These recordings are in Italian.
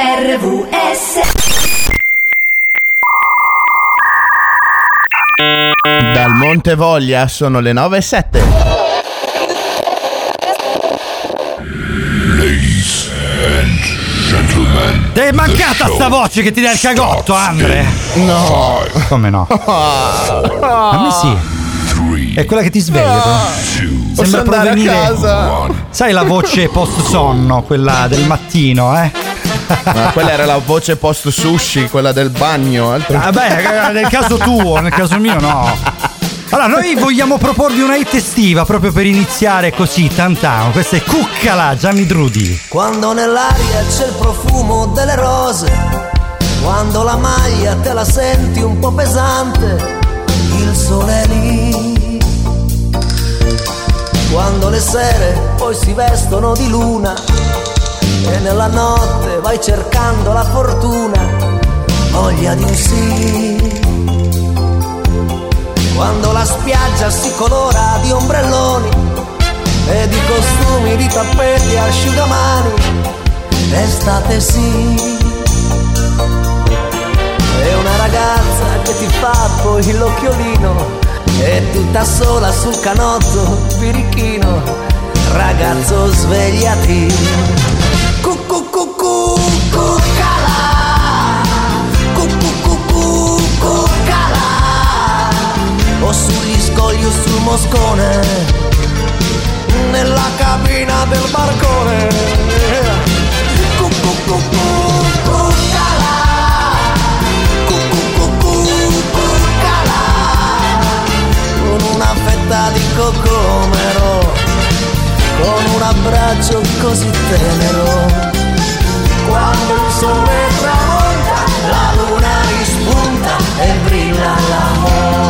RVS Dal Monte Voglia sono le 9 e 7. Ti è mancata sta voce che ti dà il cagotto, Andre? No. Come no? A me sì. È quella che ti sveglia. Posso Sembra provenire. casa? Sai la voce post sonno, quella del mattino, eh? Ma quella era la voce post sushi, quella del bagno. altro- Vabbè, nel caso tuo, nel caso mio no. Allora, noi vogliamo proporvi una hit estiva proprio per iniziare così, tantano. Questa è Cuccala, Gianni Drudi. Quando nell'aria c'è il profumo delle rose, quando la maglia te la senti un po' pesante, il sole è lì. Quando le sere poi si vestono di luna e nella notte vai cercando la fortuna, voglia di un sì. Quando la spiaggia si colora di ombrelloni e di costumi, di tappeti asciugamani, estate sì. È una ragazza che ti fa poi l'occhiolino, è tutta sola sul canotto, birichino, ragazzo svegliati. Nella cabina del barcone. Con una fetta di cocomero, con un abbraccio così tenero. Quando il sole tramonta, la luna rispunta e brilla l'amore.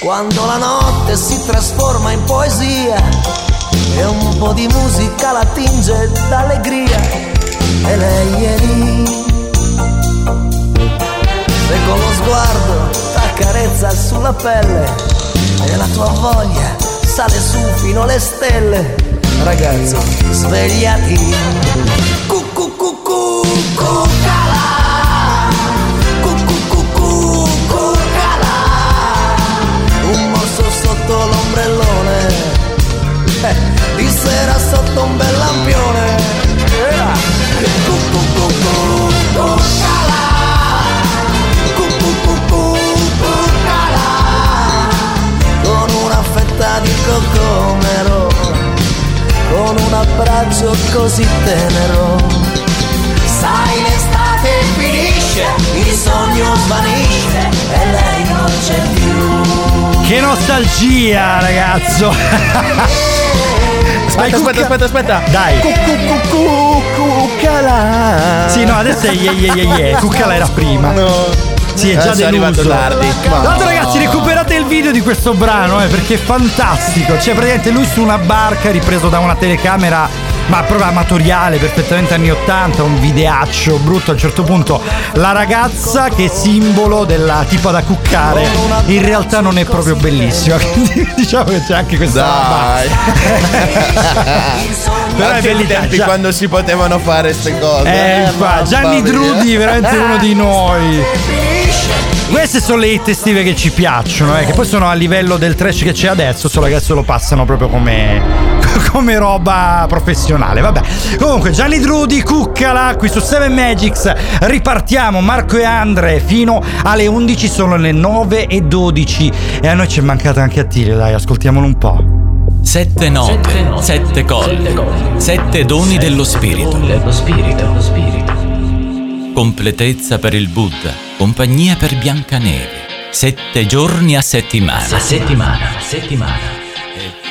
Quando la notte si trasforma in poesia e un po' di musica la tinge d'allegria. E lei è lì. Se con lo sguardo t'accarezza sulla pelle. E la tua voglia sale su fino alle stelle. Ragazzo svegliati sotto un bel lampione. Era. Cucù cucù cuccala Cucù cucù cuccala con una fetta di cocomero. Con un abbraccio così tenero. Sai l'estate finisce il sogno svanisce e lei non c'è più. Che nostalgia, ragazzo! Aspetta, aspetta, aspetta, aspetta. Dai. Cuccala. Sì, no, adesso è ye ye ye ye. Cuccala era prima. No. Sì, è già Adesso è arrivato deluso. tardi. Tra l'altro, ragazzi, recuperate il video di questo brano, eh, perché è fantastico. Cioè, praticamente lui su una barca ripreso da una telecamera, ma proprio amatoriale, perfettamente anni 80, un videaccio brutto. A un certo punto, la ragazza che è simbolo della tipa da cuccare, in realtà non è proprio bellissima. Quindi diciamo che c'è anche questa Dai. Però è Anche ai bellissima. tempi Già- quando si potevano fare queste cose. Eh, mamma Gianni. Drudi, veramente uno di noi. Queste sono le hit estive che ci piacciono, eh, che poi sono a livello del trash che c'è adesso, solo che adesso lo passano proprio come, come roba professionale. Vabbè. Comunque, Gianni Drudi, cuccala qui su 7 Magics. Ripartiamo, Marco e Andre, fino alle 11 sono le 9 e 12. E a noi ci è mancata anche Attilio, dai, ascoltiamolo un po'. Sette note, sette colli, sette doni dello spirito. Completezza per il Buddha, compagnia per Biancaneve. Sette giorni a settimana. A settimana, a settimana.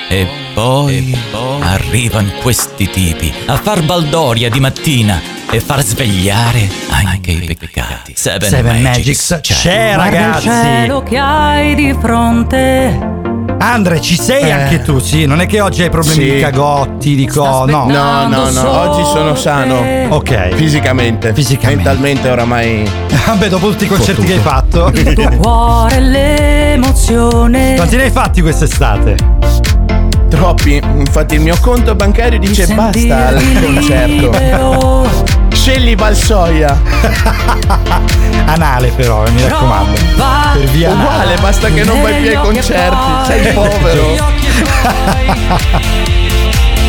E poi, arrivano questi tipi a far baldoria di mattina e far svegliare anche i peccati. Seven, Seven Magics, Magics c'è. c'è, Guarda il ragazzi. cielo che hai di fronte. Andre, ci sei Eh. anche tu? Sì, non è che oggi hai problemi Sì. di cagotti, di co... No. No, no, no, oggi sono sano. Ok. Fisicamente. Fisicamente. Mentalmente oramai. Vabbè, dopo tutti i concerti che hai fatto. Cuore l'emozione. Quanti ne hai fatti quest'estate? Troppi. Infatti il mio conto bancario dice basta al concerto. Scegli Valsoia. Anale però, eh, mi raccomando. Per via anale. Uguale, basta che non vai più ai concerti. Sei povero.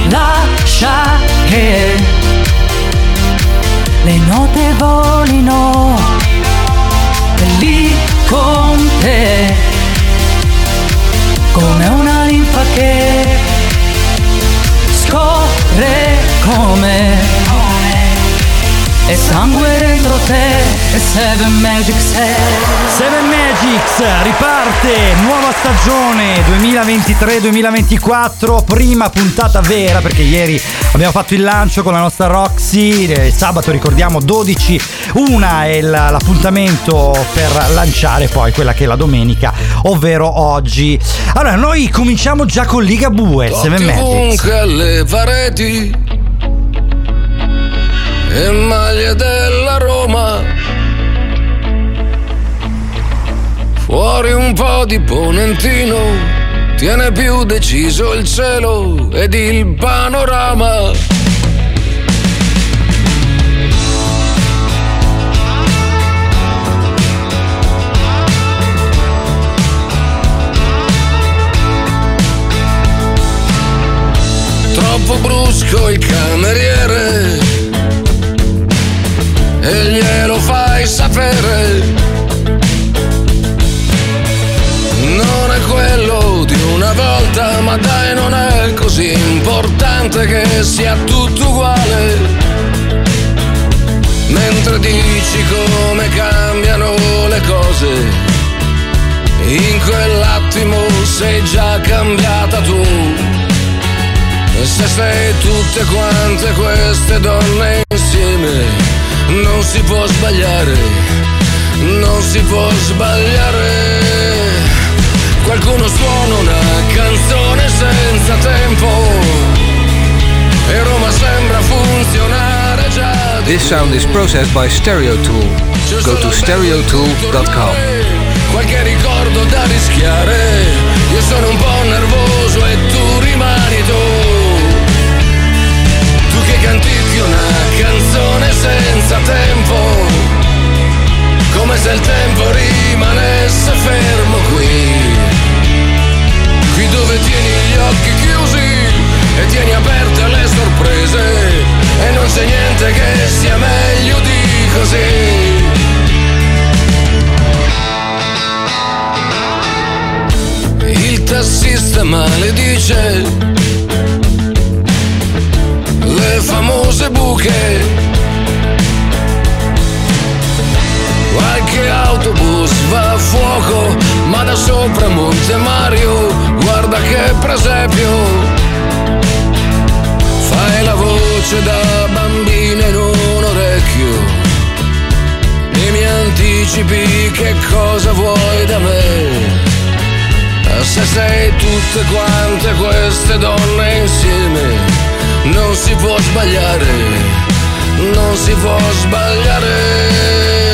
Lascia che le note volino lì con te come una linfa che scorre come e sangue dentro te e Seven Magic Set Seven Magics riparte, nuova stagione 2023-2024, prima puntata vera perché ieri abbiamo fatto il lancio con la nostra Roxy, sabato ricordiamo 12, una è la- l'appuntamento per lanciare poi quella che è la domenica, ovvero oggi. Allora noi cominciamo già con Ligabue, Seven Magics. E maglie della Roma. Fuori un po' di ponentino tiene più deciso il cielo ed il panorama. Troppo brusco il cameriere e glielo fai sapere. Non è quello di una volta, ma dai, non è così importante che sia tutto uguale. Mentre dici come cambiano le cose, in quell'attimo sei già cambiata tu. Se sei tutte quante queste donne insieme, non si può sbagliare, non si può sbagliare. Qualcuno suona una canzone senza tempo e Roma sembra funzionare già. This sound is processed by Stereo Tool. Go to stereotool.com. Qualche ricordo da rischiare. Io sono un po' nervoso e tu rimani tu. Tu che cantichi una canzone senza tempo. Come se il tempo rimanesse fermo qui. Qui dove tieni gli occhi chiusi e tieni aperte le sorprese. E non c'è niente che sia meglio di così. Il tassista maledice le famose buche. Qualche autobus va a fuoco, ma da sopra Monte Mario, guarda che presepio. Fai la voce da bambina in un orecchio e mi anticipi che cosa vuoi da me. Se sei tutte quante queste donne insieme, non si può sbagliare, non si può sbagliare.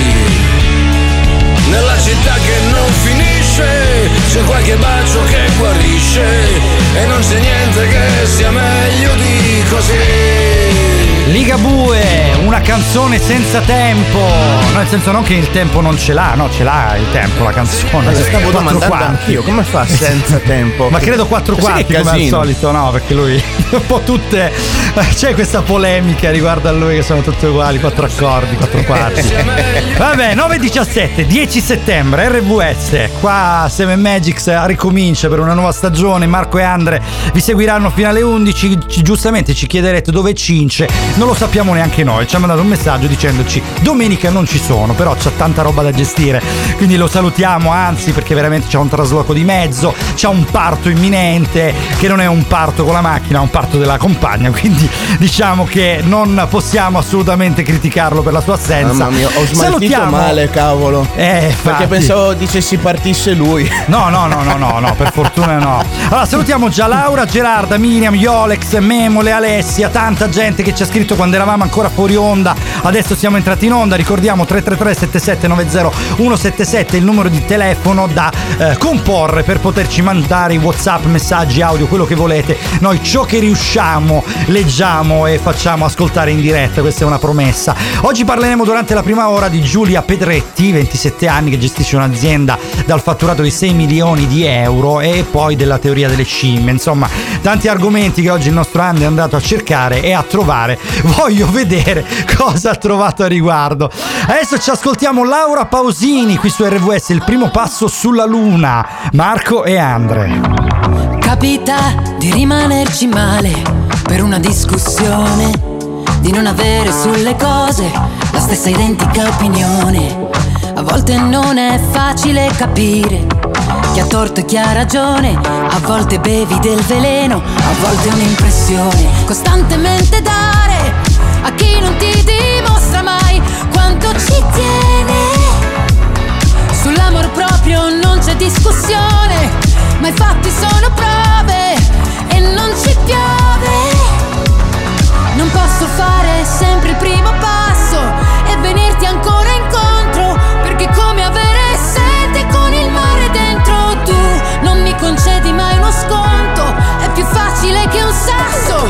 Nella città che non finisce, c'è qualche bacio che guarisce. E non c'è niente che sia meglio di così. Ligabue, una canzone senza tempo. No, nel senso non che il tempo non ce l'ha, no, ce l'ha il tempo la canzone. Ma stavo Quattro domandando quarti. anch'io, come fa senza tempo? Ma credo quattro Sai quarti che come al solito, no, perché lui un po' tutte c'è questa polemica riguardo a lui che sono tutte uguali, quattro accordi, quattro quarti. Vabbè, 9-17, 10 settembre, RVS, qua Seven Magics ricomincia per una nuova stagione, Marco e Andre vi seguiranno fino alle 11, Ci- giustamente ci chiederete dove Cince, non lo sappiamo neanche noi, ci mandato un messaggio dicendoci domenica non ci sono, però c'ha tanta roba da gestire, quindi lo salutiamo, anzi perché veramente c'è un trasloco di mezzo, c'è un parto imminente, che non è un parto con la macchina, è un parto della compagna, quindi diciamo che non possiamo assolutamente criticarlo per la sua assenza. Mamma mia, ho smaltito Salutiamo- male, cavolo. Eh, infatti. Perché pensavo dicessi partisse lui. No, no, no, no, no, no, per fortuna no. Allora salutiamo già Laura, Gerarda, Miriam, Iolex, Memole, Alessia, tanta gente che ci ha scritto quando eravamo ancora fuori onda. Adesso siamo entrati in onda, ricordiamo 333 7790 177 il numero di telefono da eh, comporre per poterci mandare i WhatsApp, messaggi, audio, quello che volete. Noi ciò che riusciamo leggiamo e facciamo ascoltare in diretta, questa è una promessa. Oggi parleremo durante la prima ora di Giulia Pedretti, 27 anni, che gestisce un'azienda dal fatturato di 6 milioni di euro e poi della teoria delle scimmie. Insomma, tanti argomenti che oggi il nostro Andy è andato a cercare e a trovare. Voglio vedere cosa ha trovato a riguardo. Adesso ci ascoltiamo Laura Pausini qui su RVS, il primo passo sulla luna. Marco e Andre. Capita di rimanerci male per una discussione, di non avere sulle cose la stessa identica opinione. A volte non è facile capire chi ha torto e chi ha ragione, a volte bevi del veleno, a volte un'impressione. Costantemente dare a chi non ti dimostra mai quanto ci tiene. Sull'amor proprio non c'è discussione, ma i fatti sono prove e non ci piove. Non posso fare sempre il primo passo e venirti ancora incontro, perché come avere sete con il mare dentro tu. Non mi concedi mai uno sconto, è più facile che un sasso,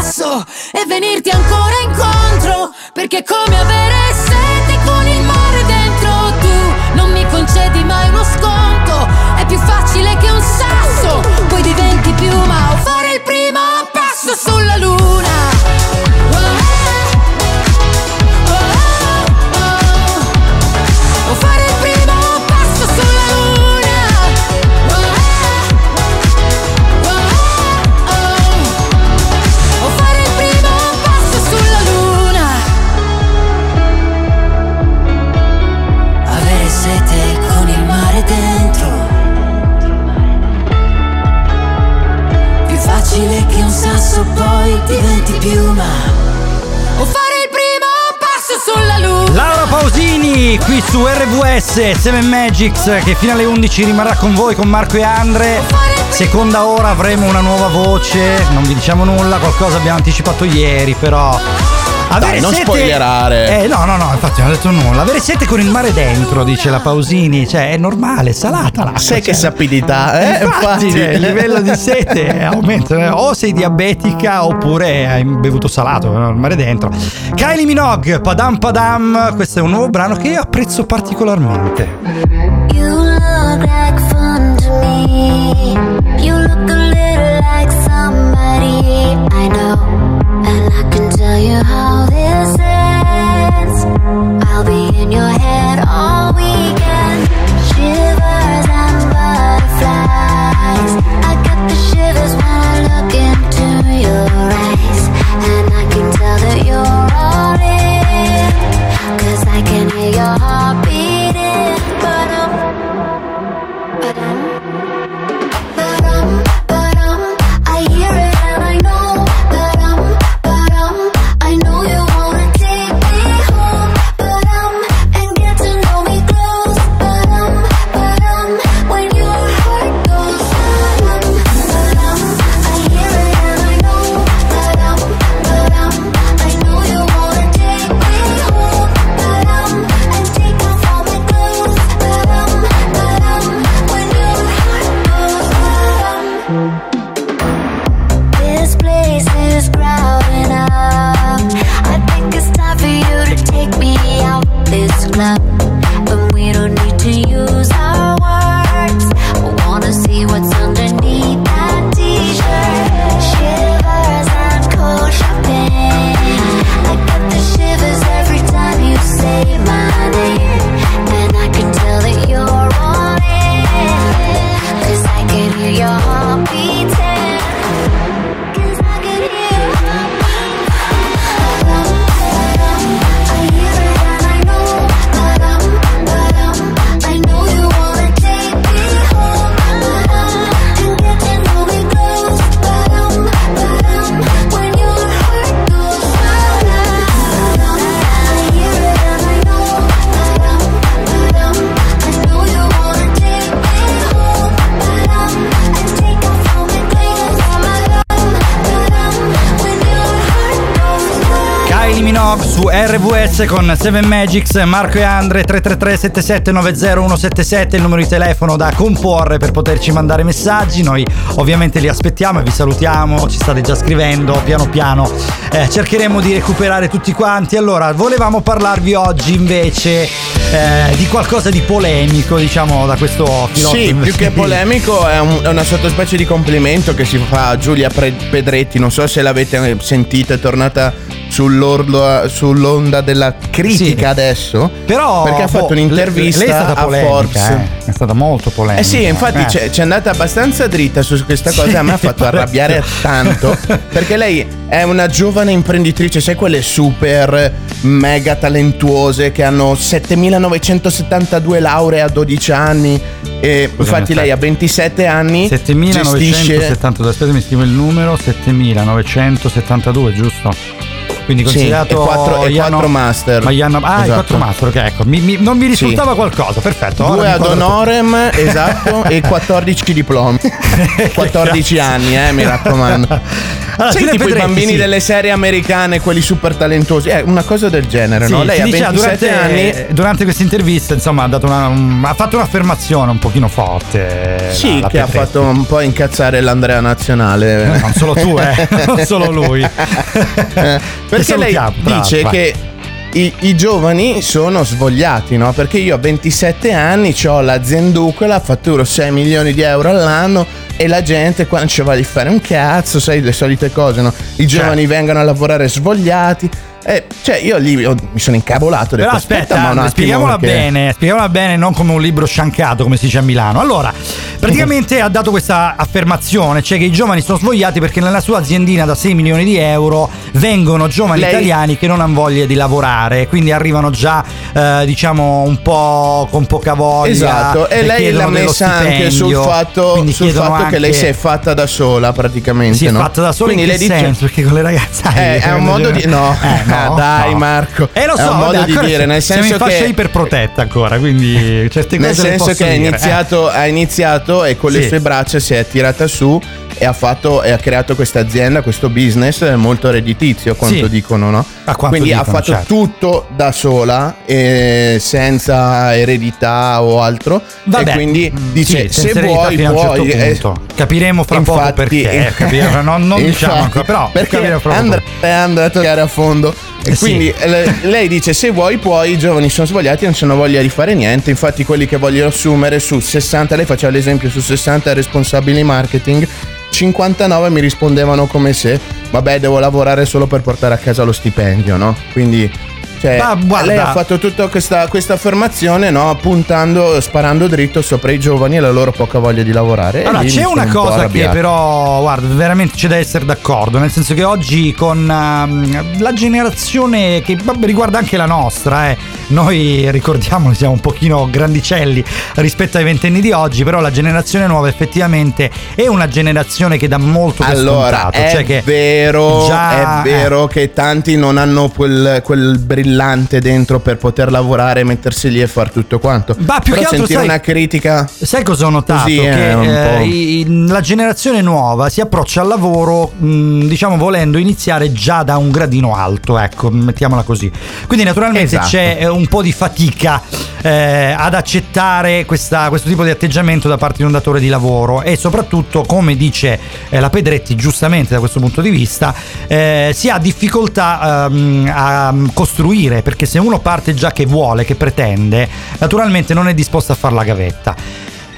e venirti ancora incontro, perché è come avere sete con il mare dentro tu. Non mi concedi mai uno sconto, è più facile che un sasso, poi diventi piuma Laura Pausini qui su RVS 7 Magics che fino alle 11 rimarrà con voi con Marco e Andre. Seconda ora avremo una nuova voce, non vi diciamo nulla, qualcosa abbiamo anticipato ieri, però Dai, non spoilerare. Eh no, no, no, infatti non ho detto nulla. Avere sete con il mare dentro, dice la Pausini, cioè è normale, è salata l'acqua. Sai che cioè. sapidità, eh? Infatti, cioè, il livello di sete aumenta. eh. O sei diabetica oppure hai bevuto salato, eh, il mare dentro. Kylie Minogue, Padam Padam, questo è un nuovo brano che io apprezzo particolarmente. You look like fun to me. You look a little like somebody I know. In your RVS con Seven Magics, Marco e Andre 333 7790 177 il numero di telefono da comporre per poterci mandare messaggi. Noi ovviamente li aspettiamo e vi salutiamo, ci state già scrivendo piano piano. Eh, cercheremo di recuperare tutti quanti. Allora, volevamo parlarvi oggi invece eh, di qualcosa di polemico, diciamo, da questo filotto. Sì, più che polemico è, un- è una sottospecie di complimento che si fa a Giulia Pedretti. Non so se l'avete sentita, è tornata sull'onda della critica Sì. adesso. Però perché ha boh, fatto un'intervista lei è stata a polemica, Forbes. eh. È stata molto polemica. Eh sì, infatti Eh. c'è, andata abbastanza dritta su questa cosa, Sì, a me ha fatto arrabbiare tanto, perché lei è una giovane imprenditrice, sai quelle super mega talentuose che hanno 7972 lauree a 12 anni e infatti aspetta. lei a 27 anni gestisce 7972, aspetta mi scrivo il numero, 7972, giusto? Quindi Sì, considerato e quattro- e hanno- quattro master. Ma gli hanno, ah, i Esatto. quattro master, ok, ecco. Mi- mi- non mi risultava qualcosa, perfetto. Due ad quadro tutto. honorem, esatto, e 14 diplomi. 14 anni, eh, mi raccomando. Allora, Giulia tipo i Pedretti, bambini sì. delle serie americane, quelli super talentuosi, eh, una cosa del genere, Sì, no? Lei ha diceva 27 durante, anni. durante questa intervista, insomma, ha, dato una- un- ha fatto un'affermazione un pochino forte. Sì, la- la che ha fatto un po' incazzare l'Andrea Nazionale. Non solo tu, eh, non solo lui. Perché lei dice vai. che i, i giovani sono svogliati, no? Perché io a 27 anni ho l'azienducola, fatturo 6 milioni di euro all'anno e la gente qua non ci va di fare un cazzo, sai le solite cose, no? I giovani Certo. vengono a lavorare svogliati. Eh, cioè, io lì ho- mi sono incavolato. Però detto, aspetta, ma un spieghiamola che- bene, spieghiamola bene, non come un libro sciancato, come si dice a Milano. Allora, praticamente ha dato questa affermazione, cioè che i giovani sono svogliati perché nella sua aziendina da 6 milioni di euro vengono giovani Lei- italiani che non hanno voglia di lavorare, quindi arrivano già, eh, diciamo, un po' con poca voglia. Esatto, e lei l'ha messa anche sul fatto, sul fatto che lei anche- si è fatta da sola praticamente. si è no? fatta da sola Quindi in che dice, senso? Perché con le ragazze Eh, è un modo di. No, Eh, no, Ah, dai, no. Marco. Eh lo so, è un vabbè, modo di ancora dire, nel siamo senso in fascia che. iperprotetta ancora, quindi certe Nel cose le senso che ha dire, eh. iniziato, ha iniziato e con le Sì. sue braccia si è tirata su e ha fatto e ha creato questa azienda, questo business molto redditizio, quanto Sì. dicono, no? Quindi ha dicono, fatto certo. tutto da sola, senza eredità o altro. Vabbè, e quindi mm, dice: sì, se vuoi, puoi. certo eh, punto. Capiremo fra poco infatti- perché, eh, capiremo, non- non diciamo Infatti, ancora, però perché capiremo fra poco. Andrea è andato a chiare a fondo. E Eh sì. quindi le- lei dice: Se vuoi, puoi. I giovani sono svogliati, non hanno voglia di fare niente. Infatti, quelli che vogliono assumere su 60, lei faceva l'esempio su 60 responsabili marketing. 59 mi rispondevano come se, vabbè, devo lavorare solo per portare a casa lo stipendio, no? Quindi. Cioè, Ma lei ha fatto tutta questa, questa affermazione, no? Puntando, sparando dritto sopra i giovani e la loro poca voglia di lavorare. Allora, c'è una un cosa che però, guarda, veramente c'è da essere d'accordo, nel senso che oggi con ehm, la generazione che vabbè, riguarda anche la nostra, eh, noi ricordiamo siamo un pochino grandicelli rispetto ai ventenni di oggi, però la generazione nuova effettivamente è una generazione che dà molto per Allora, scontato, è cioè vero, già- è vero che tanti non hanno quel, quel brillante dentro per poter lavorare, mettersi lì e far tutto quanto. Ma più Però che altro, sentire sai- una critica Sai cosa ho notato? Che eh, eh, la generazione nuova si approccia al lavoro, mh, diciamo, volendo iniziare già da un gradino alto, ecco, mettiamola così. Quindi, naturalmente Esatto. c'è eh, un po' di fatica eh, ad accettare questa- questo tipo di atteggiamento da parte di un datore di lavoro e soprattutto, come dice eh, la Pedretti, giustamente da questo punto di vista, eh, si ha difficoltà ehm, a costruire perché se uno parte già che vuole, che pretende, naturalmente non è disposto a fare la gavetta.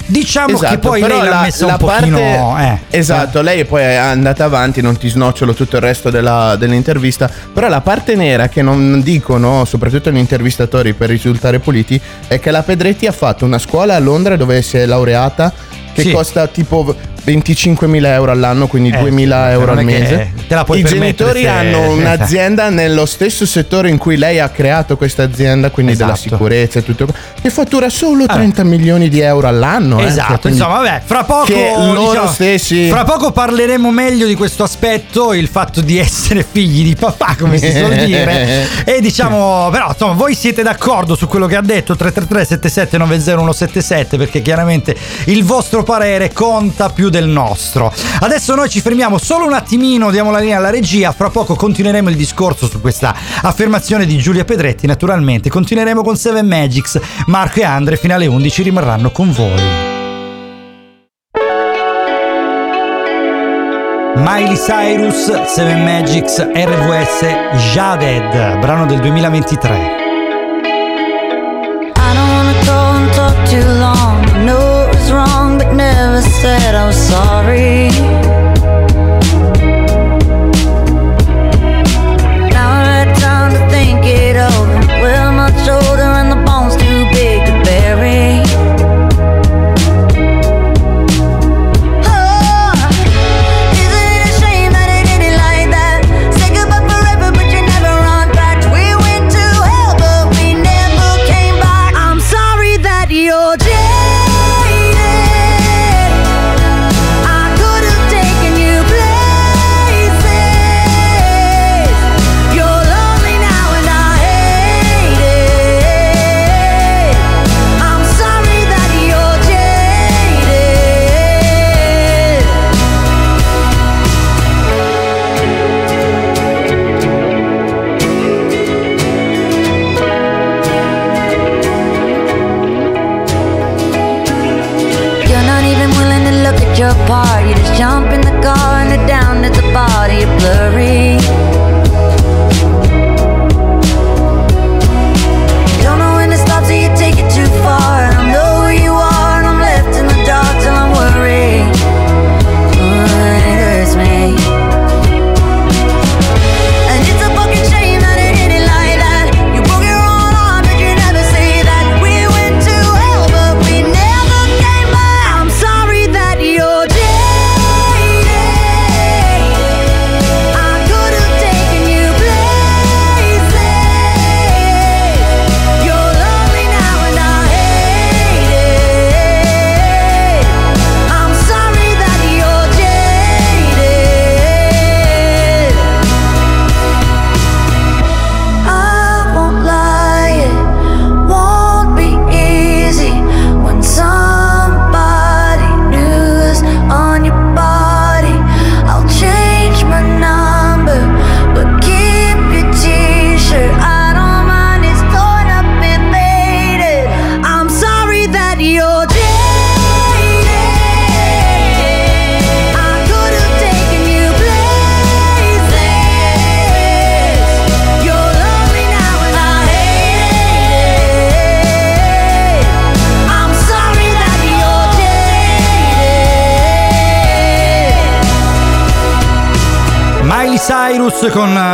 Diciamo che poi Esatto, lei l'ha la- messa la un pochino. parte- eh, esatto, lei poi è andata avanti, non ti snocciolo tutto il resto della- dell'intervista. Però la parte nera che non dicono, soprattutto gli intervistatori per risultare puliti, è che la Pedretti ha fatto una scuola a Londra dove si è laureata che Sì. costa tipo 25.000 euro all'anno, quindi Eh, 2.000 sì, euro al mese. te la puoi I genitori se- hanno un'azienda nello stesso settore in cui lei ha creato questa azienda, quindi della Esatto. sicurezza e tutto, che fattura solo Vabbè. 30 milioni di euro all'anno. eh, Esatto, quindi- insomma, vabbè, fra poco che loro diciamo, stessi Fra poco parleremo meglio di questo aspetto, il fatto di essere figli di papà, come si suol dire. e diciamo, però, insomma, voi siete d'accordo su quello che ha detto 333 77 90 177 perché chiaramente il vostro parere conta più del nostro. Adesso noi ci fermiamo solo un attimino, diamo la linea alla regia, fra poco continueremo il discorso su questa affermazione di Giulia Pedretti, naturalmente continueremo con Seven Magics, Marco e Andre fino alle 11 rimarranno con voi. Miley Cyrus, Seven Magics, RVS, Jaded, brano del 2023. I don't wanna go and talk to said I'm sorry.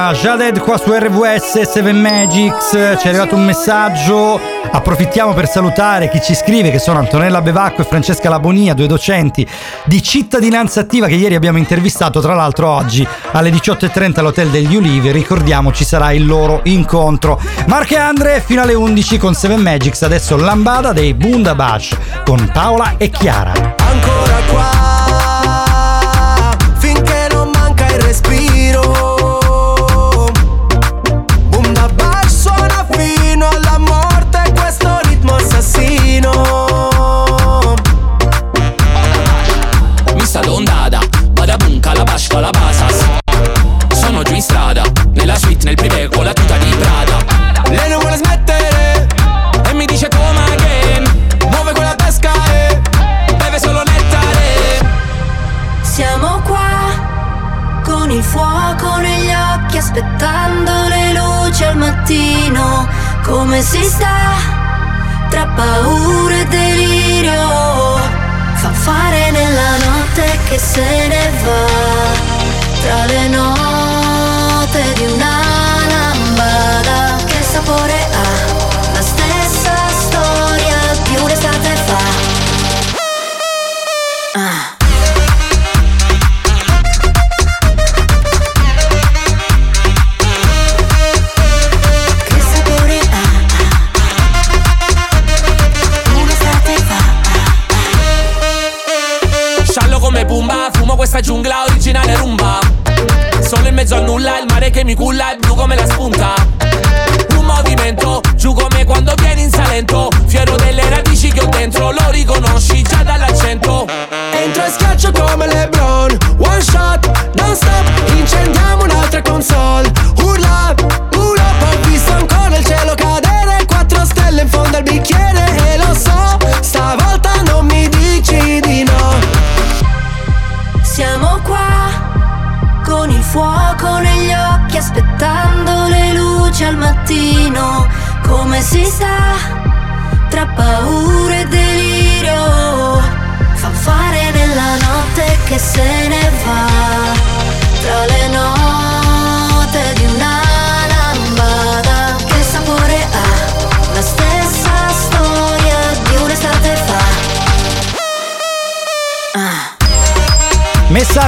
da Jaded qua su RWS 7 Magics. Ci è arrivato un messaggio. Approfittiamo per salutare chi ci scrive, che sono Antonella Bevacco e Francesca Labonia, due docenti di cittadinanza attiva che ieri abbiamo intervistato. Tra l'altro, oggi alle 18.30 all'Hotel degli Ulivi. Ricordiamo ci sarà il loro incontro. Marco e Andre fino alle 11 con 7 Magics. Adesso Lambada dei Bundabash con Paola e Chiara. paura e delirio. Fa fare nella notte che se ne va. Tra le note di una Keep me cool la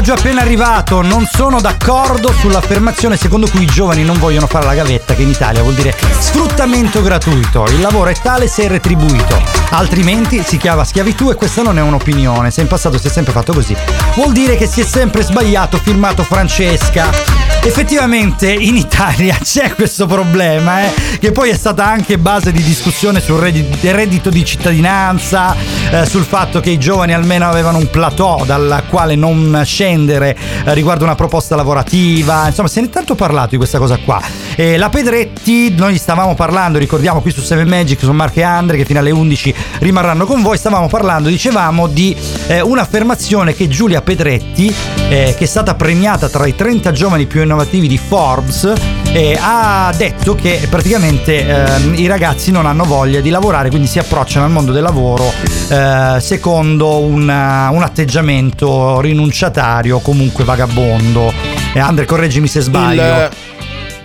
Messaggio appena arrivato, non sono d'accordo sull'affermazione secondo cui i giovani non vogliono fare la gavetta, che in Italia vuol dire sfruttamento gratuito. Il lavoro è tale se è retribuito, altrimenti si chiama schiavitù e questa non è un'opinione. Se in passato si è sempre fatto così, vuol dire che si è sempre sbagliato, firmato Francesca. Effettivamente in Italia c'è questo problema, eh, che poi è stata anche base di discussione sul reddito, di cittadinanza, eh, sul fatto che i giovani almeno avevano un plateau dal quale non scendere eh, riguardo una proposta lavorativa, insomma se ne è tanto parlato di questa cosa qua. E la Pedretti, noi stavamo parlando, ricordiamo qui su 7 Magic, su Marco e Andre che fino alle 11 rimarranno con voi, stavamo parlando, dicevamo di eh, un'affermazione che Giulia Pedretti, eh, che è stata premiata tra i 30 giovani più innovativi di Forbes, eh, ha detto che praticamente ehm, i ragazzi non hanno voglia di lavorare, quindi si approcciano al mondo del lavoro eh, secondo una- un atteggiamento rinunciatario, comunque vagabondo. E Andre, correggimi se sbaglio. Il-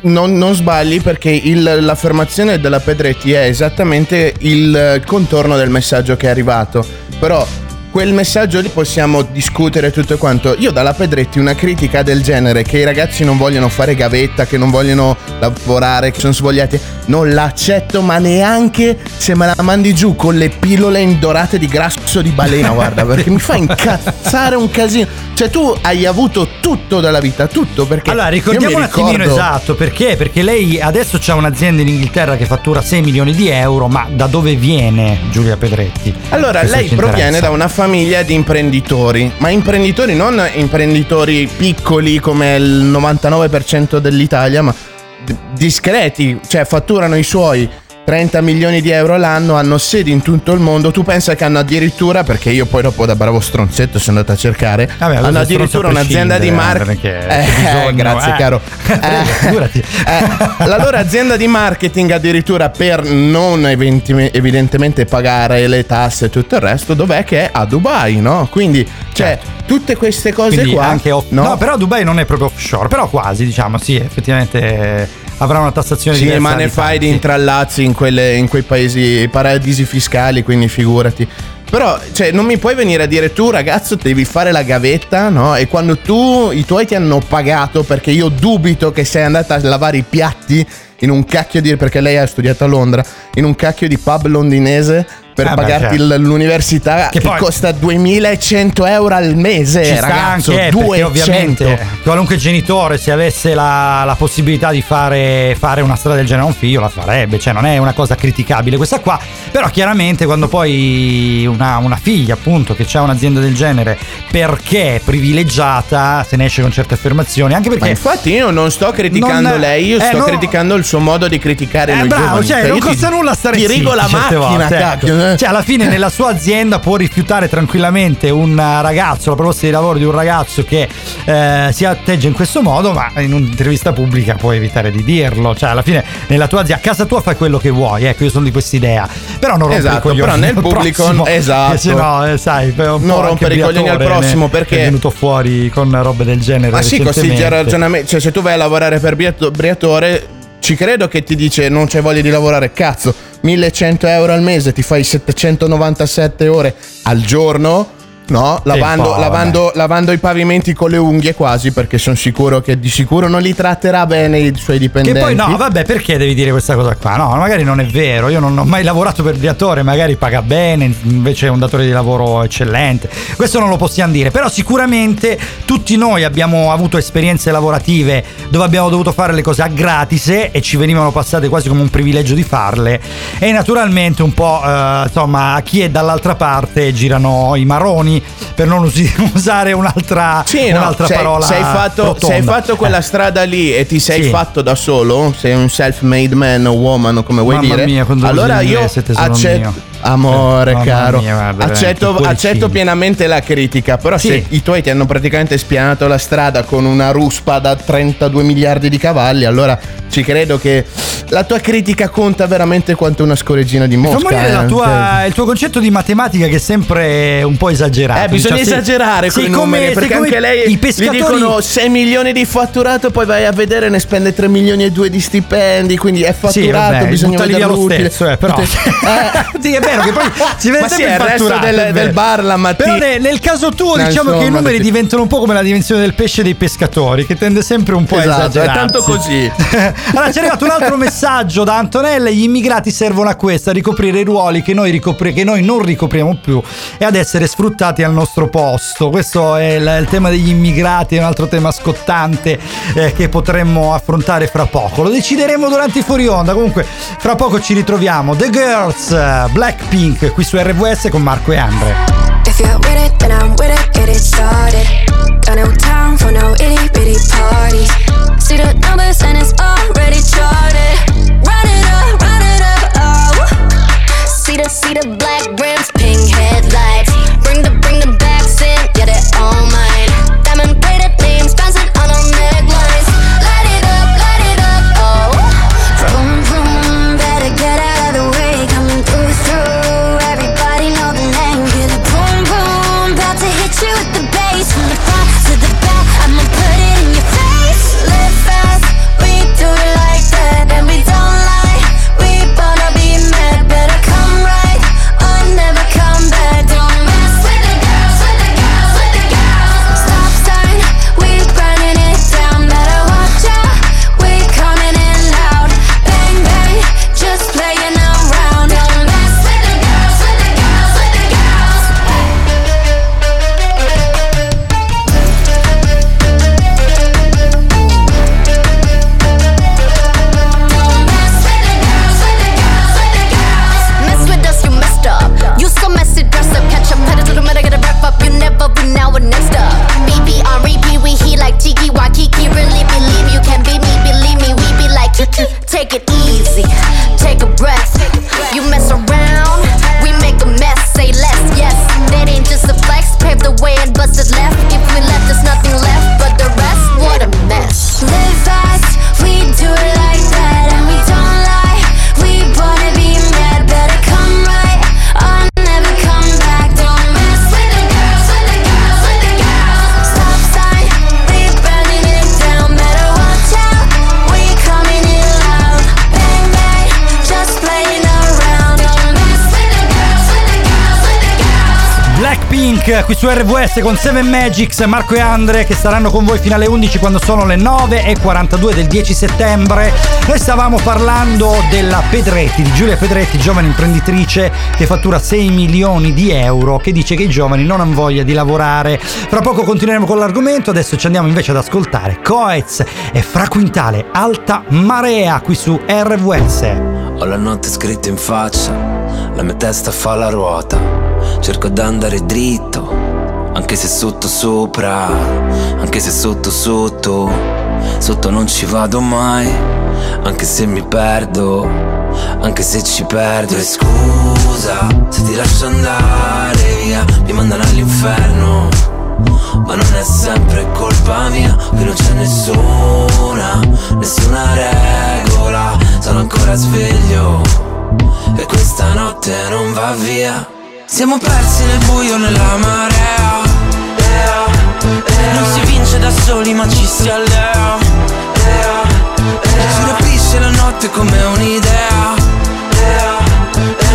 non, non sbagli perché il- l'affermazione della Pedretti è esattamente il contorno del messaggio che è arrivato. Però quel messaggio lì possiamo discutere tutto quanto. Io dalla Pedretti una critica del genere che i ragazzi non vogliono fare gavetta, che non vogliono lavorare, che sono svogliati, non l'accetto, ma neanche se me la mandi giù con le pillole indorate di grasso di balena, guarda, perché mi fa incazzare un casino. Cioè tu hai avuto tutto dalla vita, tutto perché Allora, ricordiamo un attimino ricordo- esatto, perché? Perché lei adesso c'ha un'azienda in Inghilterra che fattura 6 milioni di euro, ma da dove viene Giulia Pedretti? Allora, lei proviene da una famiglia di imprenditori, ma imprenditori non imprenditori piccoli come il 99% dell'Italia, ma discreti, cioè fatturano i suoi 30 milioni di euro all'anno, hanno sedi in tutto il mondo. Tu pensa che hanno addirittura, perché io poi dopo da bravo stronzetto sono andato a cercare, Vabbè, hanno addirittura un'azienda di marketing. eh, Eh, bisogno, grazie eh. caro. Figurati. Eh, la loro azienda di marketing addirittura per non evidentemente pagare le tasse e tutto il resto, dov'è che è a Dubai, no? Quindi, cioè, tutte queste cose Quindi qua. anche off- no? però Dubai non è proprio offshore, però quasi, diciamo, sì, effettivamente eh, avrà una tassazione Sì, diversa. ma ne fai di sì. intrallazzi in, quelle- in quei paesi paradisi fiscali, quindi figurati. Però, cioè, non mi puoi venire a dire tu, ragazzo, devi fare la gavetta, no? E quando tu, i tuoi ti hanno pagato, perché io dubito che sei andata a lavare i piatti in un cacchio di. perché lei ha studiato a Londra, in un cacchio di pub londinese per Ah, pagarti certo. l'università che, Che poi- costa 2100 euro al mese, Ci sta ragazzo. anche eh, 200. perché ovviamente qualunque genitore se avesse la, la possibilità di fare, fare una strada del genere a un figlio la farebbe, cioè non è una cosa criticabile questa qua, però chiaramente quando poi una, una figlia appunto che ha un'azienda del genere perché è privilegiata se ne esce con certe affermazioni, anche Ma perché... infatti io non sto criticando Non- lei, io eh, sto no. criticando il suo modo di criticare Eh, noi bravo, giovani. cioè, non ti- costa nulla stare Ti rigo la macchina, volte, ecco. Eh. Cioè, alla fine nella sua azienda può rifiutare tranquillamente un ragazzo, la proposta di lavoro di un ragazzo che eh, si atteggia in questo modo, ma in un'intervista pubblica puoi evitare di dirlo. Cioè, alla fine nella tua azienda, a casa tua fai quello che vuoi, ecco, io sono di quest'idea. Però non rompere i Esatto, coglioni però nel pubblico- prossimo, esatto. se no, eh, sai, Non rompere i coglioni al prossimo, perché- è venuto fuori con robe del genere. Ma sì, così già ragionamento. Cioè, se tu vai a lavorare per Briato- Briatore, ci credo che ti dice non c'è voglia di lavorare, cazzo, 1100 euro al mese, ti fai 797 ore al giorno. No, lavando, lavando- lavando i pavimenti con le unghie quasi perché sono sicuro che di sicuro non li tratterà bene i suoi Che dipendenti. poi no, vabbè, perché devi dire questa cosa qua? No, magari non è vero. Io non ho mai lavorato per Briatore, magari paga bene, invece è un datore di lavoro eccellente. Questo non lo possiamo dire, però sicuramente tutti noi abbiamo avuto esperienze lavorative dove abbiamo dovuto fare le cose a gratis e ci venivano passate quasi come un privilegio di farle. E naturalmente un po', eh, insomma, a chi è dall'altra parte girano i per non usare un'altra, Sì, no, un'altra se, parola. se hai fatto, rotonda. se hai fatto quella Eh. strada lì e ti sei Sì. fatto da solo, sei un self-made man o woman come vuoi Mamma dire, mia, allora io accetto. Amore, Mamma caro, mia, guarda, accetto, accetto pienamente la critica. Però, Sì. se i tuoi ti hanno praticamente spianato la strada con una ruspa da 32 miliardi di cavalli, allora ci credo che la tua critica conta veramente quanto una scoreggina di mosca. Vedere la eh. tua- il tuo concetto di matematica che è sempre un po' esagerato. Eh, bisogna Diciamo, sì- esagerare sì, con i come- numeri sì, perché anche lei i pescatori gli dicono 6 milioni di fatturato, poi vai a vedere ne spende 3 milioni e 2 di stipendi, quindi è Sì, fatturato, vabbè, bisogna buttali via vederlo lo utile. stesso, eh, però. sì, è vero che poi si vede sempre è il resto fatturato, del- è vero. del bar la mattina. Però ne- nel caso tuo No, diciamo che i numeri diventano un po' come la dimensione del pesce dei pescatori, che tende sempre un po' a Esatto, è esagerare. tanto così. allora ci è arrivato un altro messaggio da Antonella, gli immigrati servono a questo, a ricoprire i ruoli che noi, ricopri- che noi non ricopriamo più e ad essere sfruttati al nostro posto. Questo è il, il tema degli immigrati, è un altro tema scottante eh, che potremmo affrontare fra poco. Lo decideremo durante i fuori onda, comunque fra poco ci ritroviamo. The Girls, eh, Blackpink, qui su RVS con Marco e Andre. If you're with it, then I'm with it, get it started. Got no time for no itty bitty parties. See the numbers and it's already charted. Blackpink qui su RVS con Seven Magics, Marco e Andre che saranno con voi fino alle 11 quando sono le 9.42 del 10 settembre. Noi stavamo parlando della Pedretti, di Giulia Pedretti, giovane imprenditrice che fattura 6 milioni di euro, che dice che i giovani non hanno voglia di lavorare. Fra poco continueremo con l'argomento, adesso ci andiamo invece ad ascoltare Coez e Fra Quintale, Alta Marea qui su RVS. Ho la notte scritta in faccia, la mia testa fa la ruota. Cerco d'andare dritto, anche se sotto sopra, anche se sotto sotto. Sotto non ci vado mai, anche se mi perdo, anche se ci perdo. E scusa se ti lascio andare via, mi mandano all'inferno. Ma non è sempre colpa mia, qui non c'è nessuna, nessuna regola. Sono ancora sveglio e questa notte non va via. Siamo persi nel buio nella marea. Non si vince da soli ma ci si allea. Ci rapisce la notte come un'idea.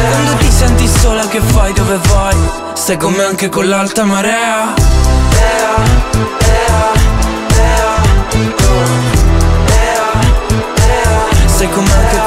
Quando ti senti sola che fai dove vai? Stai con me anche con l'alta marea Ea, ea, ea, ea, Stai con me anche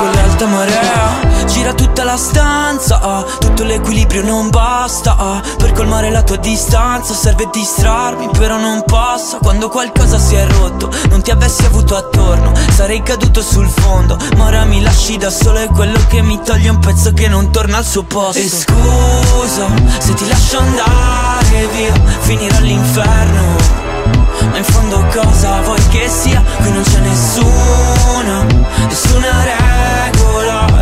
Gira tutta la stanza, ah, tutto l'equilibrio non basta ah, Per colmare la tua distanza serve distrarmi però non passa. Quando qualcosa si è rotto, non ti avessi avuto attorno Sarei caduto sul fondo, ma ora mi lasci da solo È quello che mi toglie un pezzo che non torna al suo posto. E scusa, se ti lascio andare via, finirò all'inferno. Ma in fondo cosa vuoi che sia? Qui non c'è nessuna, nessuna regola E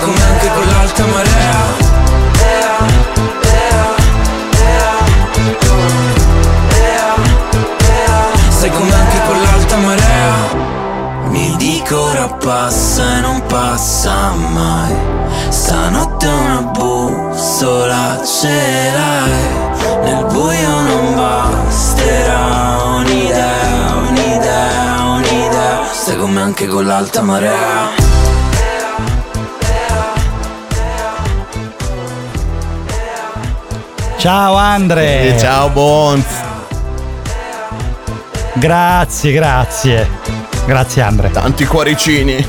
Stai con me anche con l'alta marea. Stai con me anche con l'alta marea. Mi dico ora passa e non passa mai. Stanotte una bussola ce l'hai. Nel buio non basterà un'idea, un'idea, un'idea. Stai con me anche con l'alta marea Ciao Andre. E ciao Bonz. Grazie, grazie. Grazie Andre. Tanti cuoricini.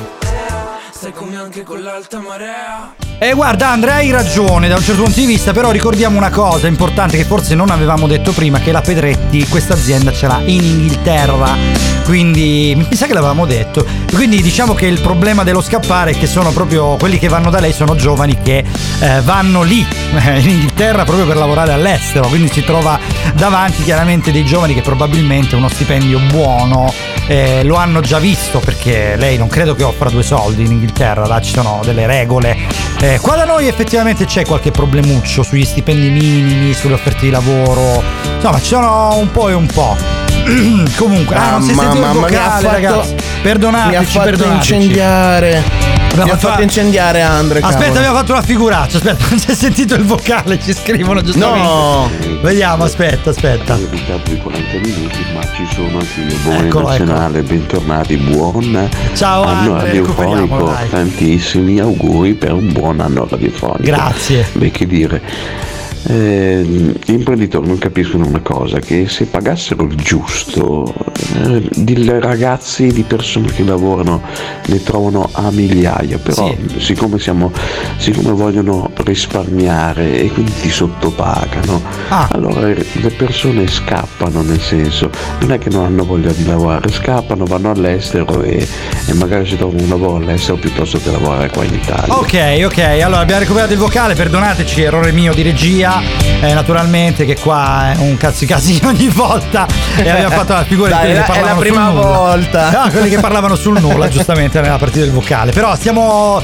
Stai con me anche con l'alta marea E guarda Andre, hai ragione da un certo punto di vista, però ricordiamo una cosa importante che forse non avevamo detto prima, che la Pedretti, questa azienda ce l'ha in Inghilterra, quindi mi sa che l'avevamo detto. Quindi diciamo che il problema dello scappare è che sono proprio quelli che vanno da lei, sono giovani che eh, vanno lì, eh, in Inghilterra, proprio per lavorare all'estero, quindi si trova davanti chiaramente dei giovani che probabilmente uno stipendio buono eh, lo hanno già visto perché lei non credo che offra due soldi in Inghilterra, là ci sono delle regole. Eh, qua da noi effettivamente c'è qualche problemuccio sugli stipendi minimi, sulle offerte di lavoro, insomma ci sono un po' e un po'. Comunque, ah, non Mamma- il mamma, mi ha vocale, fatto- ragazzi. Perdonateci, Mi ha fatto perdonateci. incendiare. Abbiamo Mi ha fatto- fatto incendiare Andre. Aspetta, cavolo. abbiamo fatto una figuraccia. Aspetta, non si è sentito il vocale, ci scrivono giustamente. No. Vediamo, aspetta, aspetta. Ritardo di 40 minuti, ma ci sono anche io. Buon Eccolo, nazionale, bentornati, buon Ciò, anno Andre, radiofonico. Tantissimi auguri per un buon anno radiofonico. Grazie. Beh, che dire. Eh, gli imprenditori non capiscono una cosa, che se pagassero il giusto, eh, di ragazzi, di persone che lavorano ne trovano a migliaia, però siccome, siamo, siccome vogliono risparmiare e quindi ti sottopagano, Ah. allora le persone scappano, nel senso, non è che non hanno voglia di lavorare, scappano, vanno all'estero e, e magari si trovano un lavoro all'estero piuttosto che lavorare qua in Italia. Ok, ok, allora abbiamo recuperato il vocale, perdonateci, errore mio di regia, eh, naturalmente che qua è un cazzo casino ogni volta e abbiamo fatto la figura Dai, di quelli è che la- è la parlavano prima sul nulla. volta. No, quelli che parlavano sul nulla, giustamente nella partita del vocale. Però stiamo.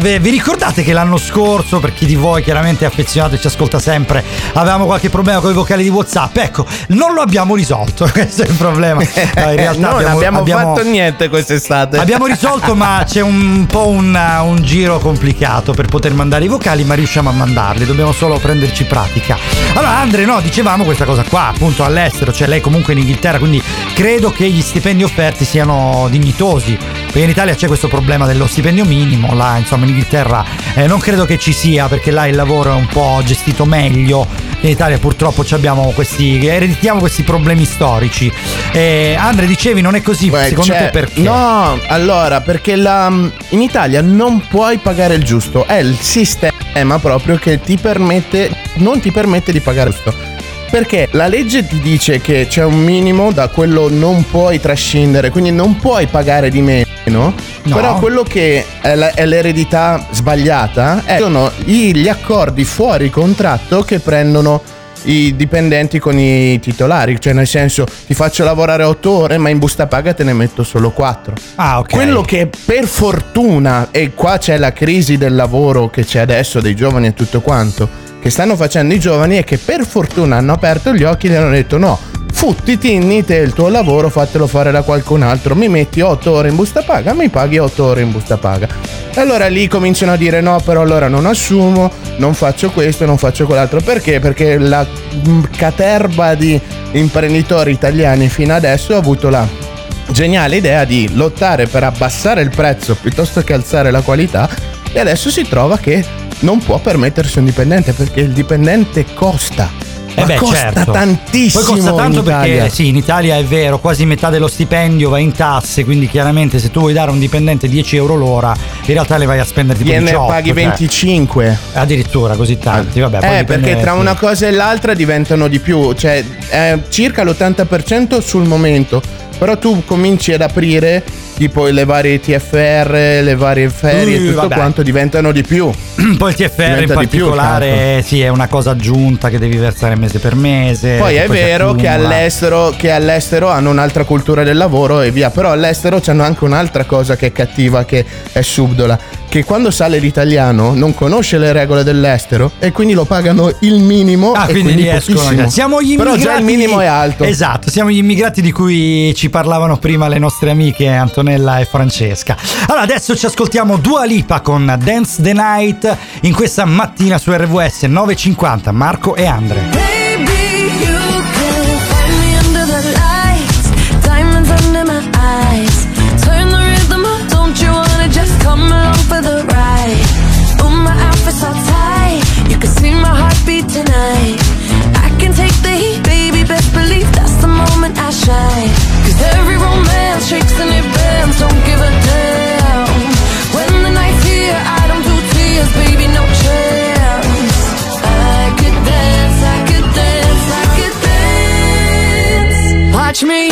vi ricordate che l'anno scorso, per chi di voi chiaramente è affezionato e ci ascolta sempre, avevamo qualche problema con i vocali di WhatsApp? Ecco, non lo abbiamo risolto. Questo è il problema. No, in realtà non abbiamo, abbiamo- fatto niente quest'estate. Abbiamo risolto, ma c'è un po' un, un giro complicato per poter mandare i vocali, ma riusciamo a mandarli. Dobbiamo solo prenderci pratica. Allora, Andre, no, dicevamo questa cosa qua, appunto all'estero, cioè lei comunque in Inghilterra, quindi credo che gli stipendi offerti siano dignitosi. Perché in Italia c'è questo problema dello stipendio minimo, là insomma in Inghilterra eh, non credo che ci sia perché là il lavoro è un po' gestito meglio. In Italia purtroppo ci abbiamo questi, ereditiamo questi problemi storici. Eh, Andre, dicevi non è così, secondo Cioè, te perché? No, allora, perché la- in Italia non puoi pagare il giusto. È il sistema proprio che ti permette, non ti permette di pagare giusto. Perché la legge ti dice che c'è un minimo da quello non puoi trascendere, quindi non puoi pagare di meno. No. Però quello che è, la- è l'eredità sbagliata è- sono gli, gli accordi fuori contratto che prendono i dipendenti con i titolari, cioè nel senso ti faccio lavorare 8 ore ma in busta paga te ne metto solo 4. Ah, ok. Quello che per fortuna, e qua c'è la crisi del lavoro che c'è adesso dei giovani e tutto quanto, che stanno facendo i giovani è che per fortuna hanno aperto gli occhi e hanno detto no, futtiti te il tuo lavoro, fatelo fare da qualcun altro, mi metti 8 ore in busta paga, mi paghi 8 ore in busta paga. E allora lì cominciano a dire no, però allora non assumo, non faccio questo, non faccio quell'altro. Perché? Perché la mm, caterba di imprenditori italiani fino adesso ha avuto la geniale idea di lottare per abbassare il prezzo piuttosto che alzare la qualità e adesso si trova che non può permettersi un dipendente perché il dipendente costa. Eh beh, costa certo. tantissimo Poi costa tanto in Italia. perché sì, in Italia è vero, quasi metà dello stipendio va in tasse, quindi chiaramente se tu vuoi dare a un dipendente 10 euro l'ora, in realtà le vai a spendere tipo Gliene 18. paghi cioè. 25. Addirittura così tanti, vabbè. Eh, perché tra una cosa e l'altra diventano di più, cioè è circa l'80% sul momento, però tu cominci ad aprire tipo le varie TFR, le varie ferie e Uh, tutto vabbè. quanto diventano di più. Poi il TFR in Diventa di più, particolare sì, è una cosa aggiunta che devi versare mese per mese. Poi è vero che all'estero, che all'estero hanno un'altra cultura del lavoro e via, però all'estero c'hanno anche un'altra cosa che è cattiva, che è subdola, che quando sale l'italiano non conosce le regole dell'estero e quindi lo pagano il minimo Ah, quindi, quindi riescono. pochissimo. Siamo gli Però immigrati. già il minimo è alto. Esatto, siamo gli immigrati di cui ci parlavano prima le nostre amiche Antonella e Francesca. Allora, adesso ci ascoltiamo Dua Lipa con Dance the Night in questa mattina su RWS 950. Marco e Andre. Don't give a damn. When the night's here, I don't do tears, baby, no chance. I could dance, I could dance, I could dance. Watch me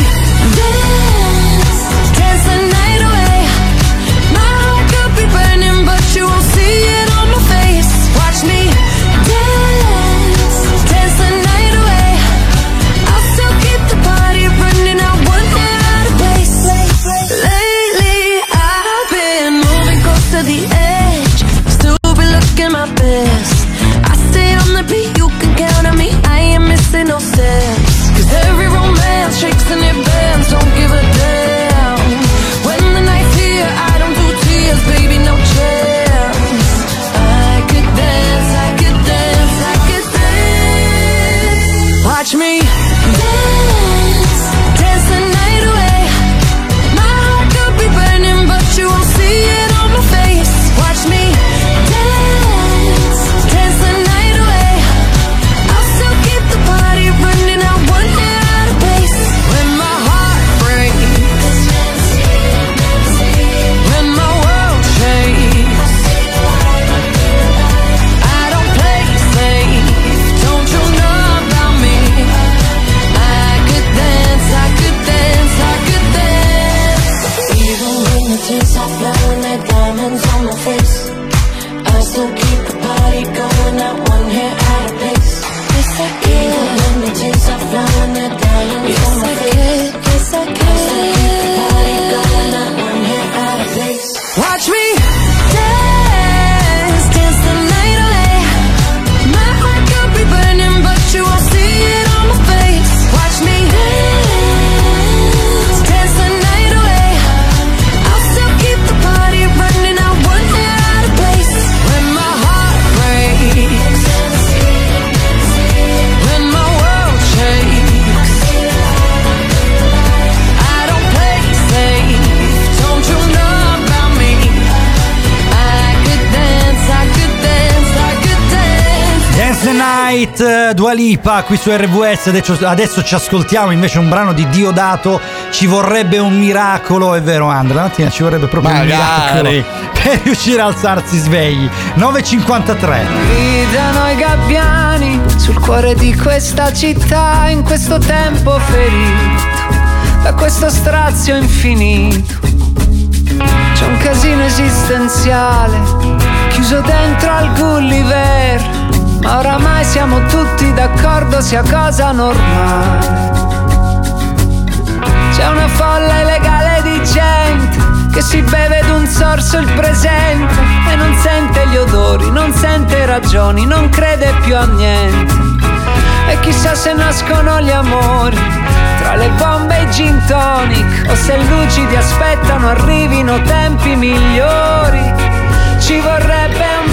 Night, eh, Dua Lipa qui su RWS. Adesso, adesso ci ascoltiamo invece un brano di Diodato. Ci vorrebbe un miracolo, è vero, Andrea? La mattina ci vorrebbe proprio Magari. un miracolo per riuscire a alzarsi svegli. 9.53. Gridano i gabbiani sul cuore di questa città in questo tempo ferito da questo strazio infinito. C'è un casino esistenziale chiuso dentro al Gulliver, Ma oramai siamo tutti d'accordo sia cosa normale. C'è una folla illegale di gente che si beve d'un sorso il presente e non sente gli odori, non sente ragioni, non crede più a niente. E chissà se nascono gli amori tra le bombe e i gin tonic o se lucidi aspettano arrivino tempi migliori. Ci vorrebbe un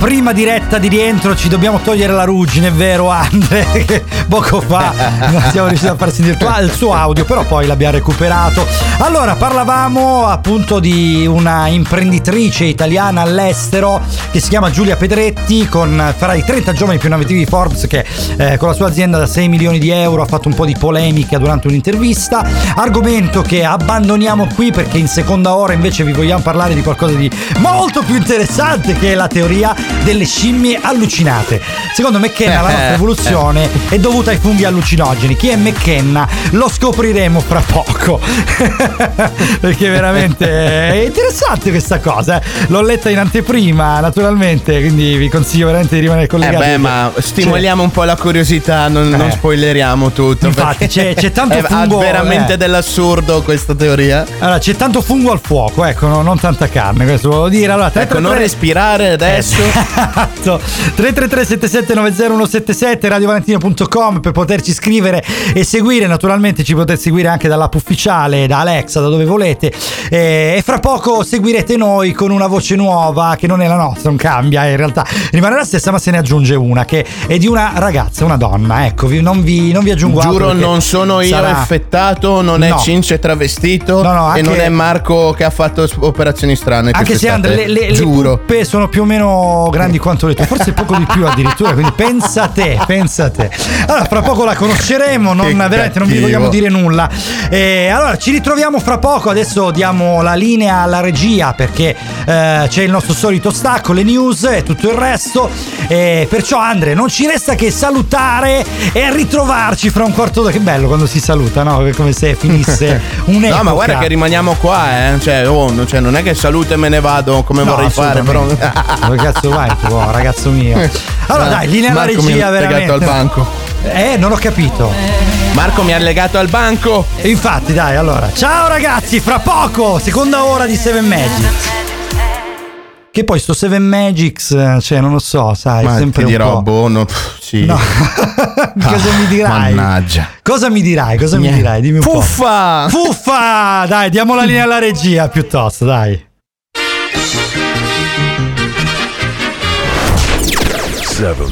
prima diretta di rientro, ci dobbiamo togliere la ruggine, è vero Andre? Che poco fa non siamo riusciti a far sentire il suo audio, però poi l'abbiamo recuperato. Allora, parlavamo appunto di una imprenditrice italiana all'estero che si chiama Giulia Pedretti, con fra i 30 giovani più innovativi di Forbes, che eh, con la sua azienda da 6 milioni di euro ha fatto un po' di polemica durante un'intervista. Argomento che abbandoniamo qui perché in seconda ora invece vi vogliamo parlare di qualcosa di molto più interessante che è la teoria delle scimmie allucinate. Secondo McKenna la nostra evoluzione è dovuta ai funghi allucinogeni. Chi è McKenna lo scopriremo fra poco. perché veramente è interessante questa cosa. eh. L'ho letta in anteprima, naturalmente, quindi vi consiglio veramente di rimanere Eh collegati. beh, ma stimoliamo un po' la curiosità, non, non Eh. spoileriamo tutto. Infatti, c'è- c'è tanto è- fungo, Ha veramente eh. dell'assurdo questa teoria. Allora, c'è tanto fungo al fuoco, ecco, no- non tanta carne, questo volevo dire. Allora, Ecco, non 333 respirare adesso. Esatto. 333 7790 radiovalentino.com per poterci scrivere e seguire. Naturalmente ci potete seguire anche dall'app ufficiale, da Alexa, da dove volete. Eh, e fra poco seguirete noi con una voce nuova che non è la nostra, non cambia, in realtà rimane la stessa, ma se ne aggiunge una che è di una ragazza, una donna. Ecco, non, vi, non vi aggiungo altro. Giuro, non sono io sarà- effettato, non No. è Cince travestito No, no, e anche- non è Marco che ha fatto operazioni strane. Anche se. Andre, le, le, le Giuro. sono più o meno grandi quanto le tue, forse poco di più addirittura, quindi pensa a te, pensa a te. Allora, fra poco la conosceremo, non, veramente non vi vogliamo dire nulla. Eh, allora, ci ritroviamo fra poco, adesso diamo la linea alla regia perché eh, c'è il nostro solito stacco, le news e tutto il resto. Eh, perciò Andre, non ci resta che salutare e ritrovarci fra un quarto d'ora. Che bello quando si saluta, no? Come se finisse un'epoca. No, ma guarda che rimaniamo qua, eh. Cioè, oh, cioè, non è che saluto e me ne vado come No, vorrei fare, però. Dove cazzo vai tu, oh, ragazzo mio? Allora dai, linea alla Marco mi regia ha legato veramente. al banco. Eh, non ho capito. Marco mi ha legato al banco. E infatti, dai, allora. Ciao ragazzi, fra poco, seconda ora di Seven Magic. Che poi sto Seven Magics, cioè non lo so, sai, Ma sempre ti un dirò, po'. boh, no, sì. No. Cosa mi dirai? Mannaggia. Cosa mi dirai? Cosa mi dirai? Dimmi un Fuffa! po'. Fuffa! Dai, diamo la linea alla regia piuttosto, dai. 7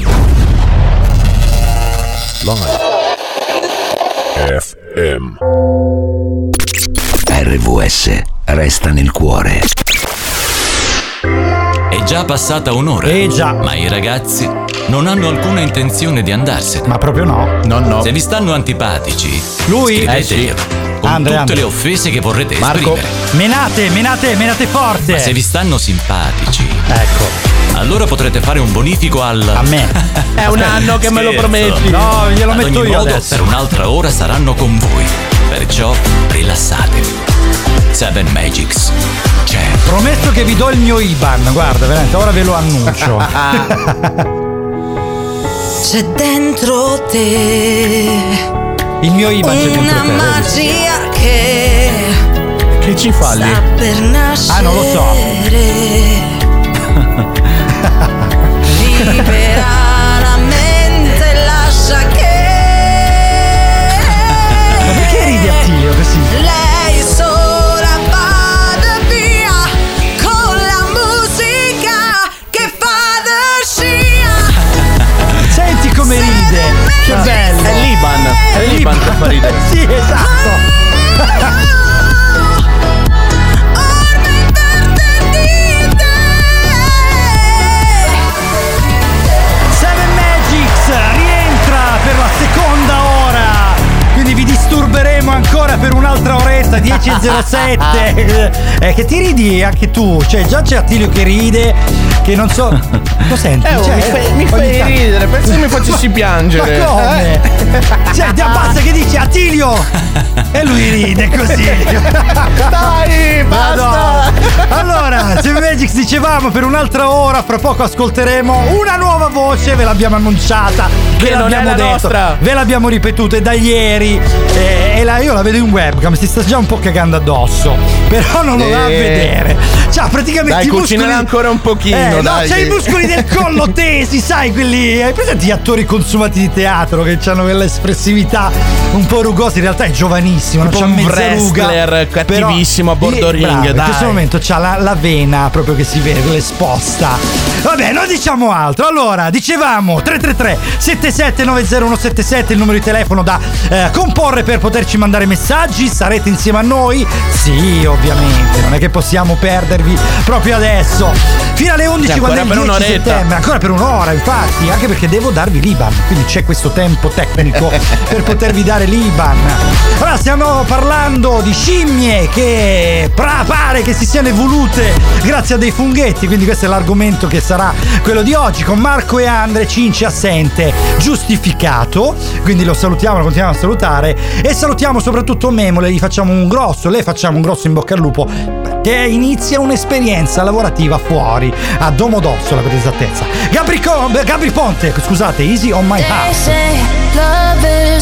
Live FM RVS resta nel cuore. È già passata un'ora. Eh già. Ma i ragazzi non hanno alcuna intenzione di andarsene. Ma proprio no. No, no. Se vi stanno antipatici, Lui- scrivetelo con Andre, tutte Andre. le offese che vorrete Marco. esprimere. Menate, menate, menate forte. Ma se vi stanno simpatici, Ecco. Allora potrete fare un bonifico al. A me. È un anno che me lo prometti. No, glielo Ad metto ogni io modo, adesso. per un'altra ora saranno con voi. Perciò rilassatevi. Seven Magics c'è. Prometto che vi do il mio IBAN, guarda, veramente, ora ve lo annuncio. C'è dentro te Il mio IBAN c'è dentro una te. vedi? magia che Che ci fa lì? sta per nascere. Ah, non lo so. Libera la mente, lascia che Ma perché ridi Attilio così? lei sola vada via con la musica che fa da scia. Senti come ride. Che bello. È l'Iban. È l'Iban che fa ridere. Sì, esatto. Ancora per un'altra oretta, 10.07. eh, che ti ridi anche tu. Cioè, già c'è Attilio che ride, che non so. Lo senti? Eh, oh, Cioè, mi fai, mi fai ridere, penso che mi facessi piangere. Ma come? Eh? Senti, abbassa che dici Attilio! E lui ride così. Dai, basta! Allora, Seven Magics dicevamo per un'altra ora, fra poco ascolteremo una nuova voce, ve l'abbiamo annunciata, ve Che è l'abbiamo la detto, nostra. ve l'abbiamo ripetuta da ieri eh, e la- io la vedo in webcam, si sta già un po' cagando addosso, però non lo va a Eh. vedere. Cioè, praticamente Dai, i muscoli ancora un pochino, Eh, no, dai. c'hai i muscoli del collo tesi, sai, quelli hai presenti gli attori consumati di teatro che hanno quell'espressività un po' rugosa, in realtà è giovanissimo, Tipo non c'ha un mezza ruga. wrestler però- cattivissimo a bordo Eh, ring, bravo, In questo momento c'ha la, la vena proprio che si vede, l'esposta. Vabbè, non diciamo altro. Allora, dicevamo 333 7790177 il numero di telefono da eh, comporre per poterci mandare messaggi. Sarete insieme a noi? Sì, ovviamente. Non è che possiamo perdervi proprio adesso. Fino alle 11 Sì, quando è ancora il per 10 un'oretta. Settembre. Ancora per un'ora, infatti. Anche perché devo darvi l'Iban. Quindi c'è questo tempo tecnico per potervi dare l'Iban. Allora, stiamo parlando di scimmie che pare che si siano evolute grazie a dei funghetti. Quindi questo è l'argomento che sarà quello di oggi con Marco e Andre, Cinci assente, giustificato. Quindi lo salutiamo, lo continuiamo a salutare. E salutiamo soprattutto Memo, le gli facciamo un grosso, le facciamo un grosso in bocca al lupo. Che inizia un'esperienza lavorativa fuori a Domodossola per esattezza. Gabri, Gabri Ponte, scusate, Easy on my They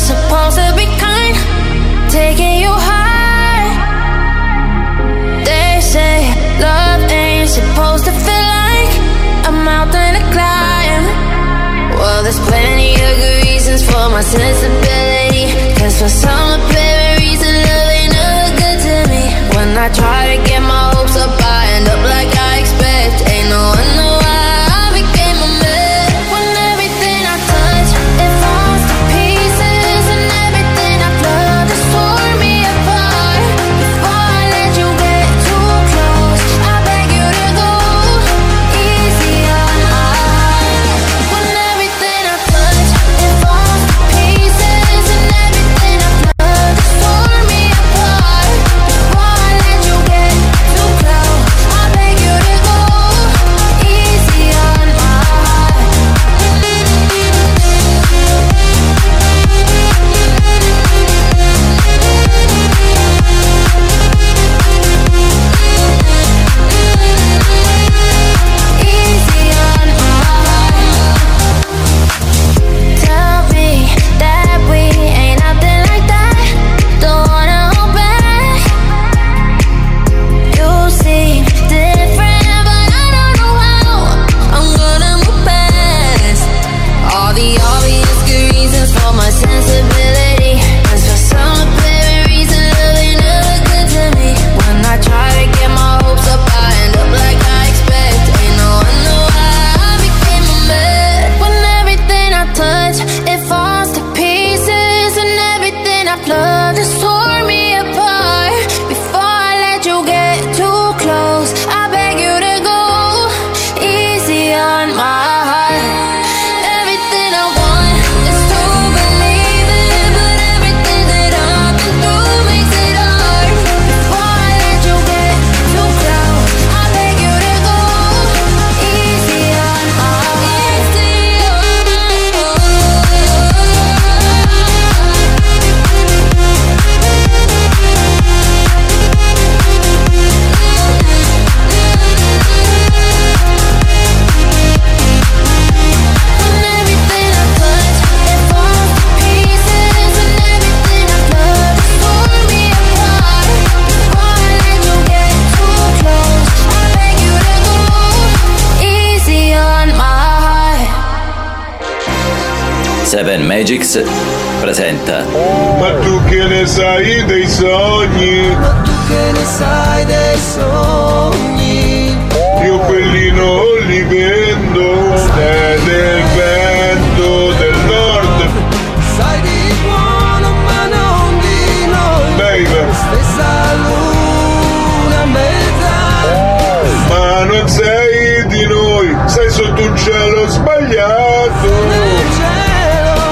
sbagliato. Nel cielo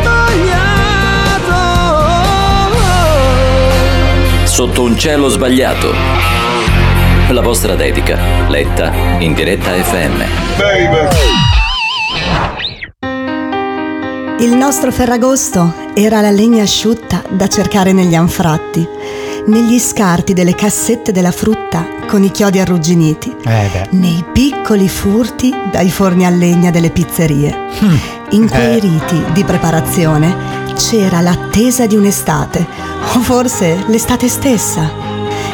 sbagliato Sotto un cielo sbagliato. La vostra dedica, letta in diretta FM. Baby. Il nostro Ferragosto era la legna asciutta da cercare negli anfratti, negli scarti delle cassette della frutta con i chiodi arrugginiti, Eh nei piccoli furti dai forni a legna delle pizzerie. In quei Eh. riti di preparazione c'era l'attesa di un'estate, o forse l'estate stessa.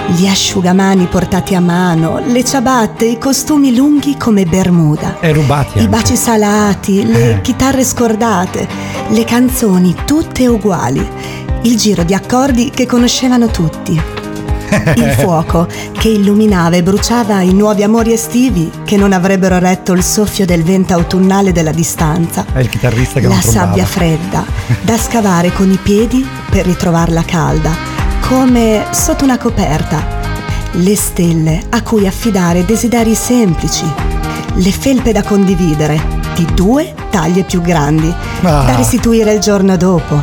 Gli asciugamani portati a mano, le ciabatte, i costumi lunghi come Bermuda. E rubati I anche. baci salati, le chitarre scordate, le canzoni tutte uguali, il giro di accordi che conoscevano tutti. Il fuoco che illuminava e bruciava i nuovi amori estivi che non avrebbero retto il soffio del vento autunnale della distanza. È il chitarrista che La non sabbia fredda, da scavare con i piedi per ritrovarla calda, come sotto una coperta. Le stelle a cui affidare desideri semplici. Le felpe da condividere, di due taglie più grandi, Ah. da restituire il giorno dopo,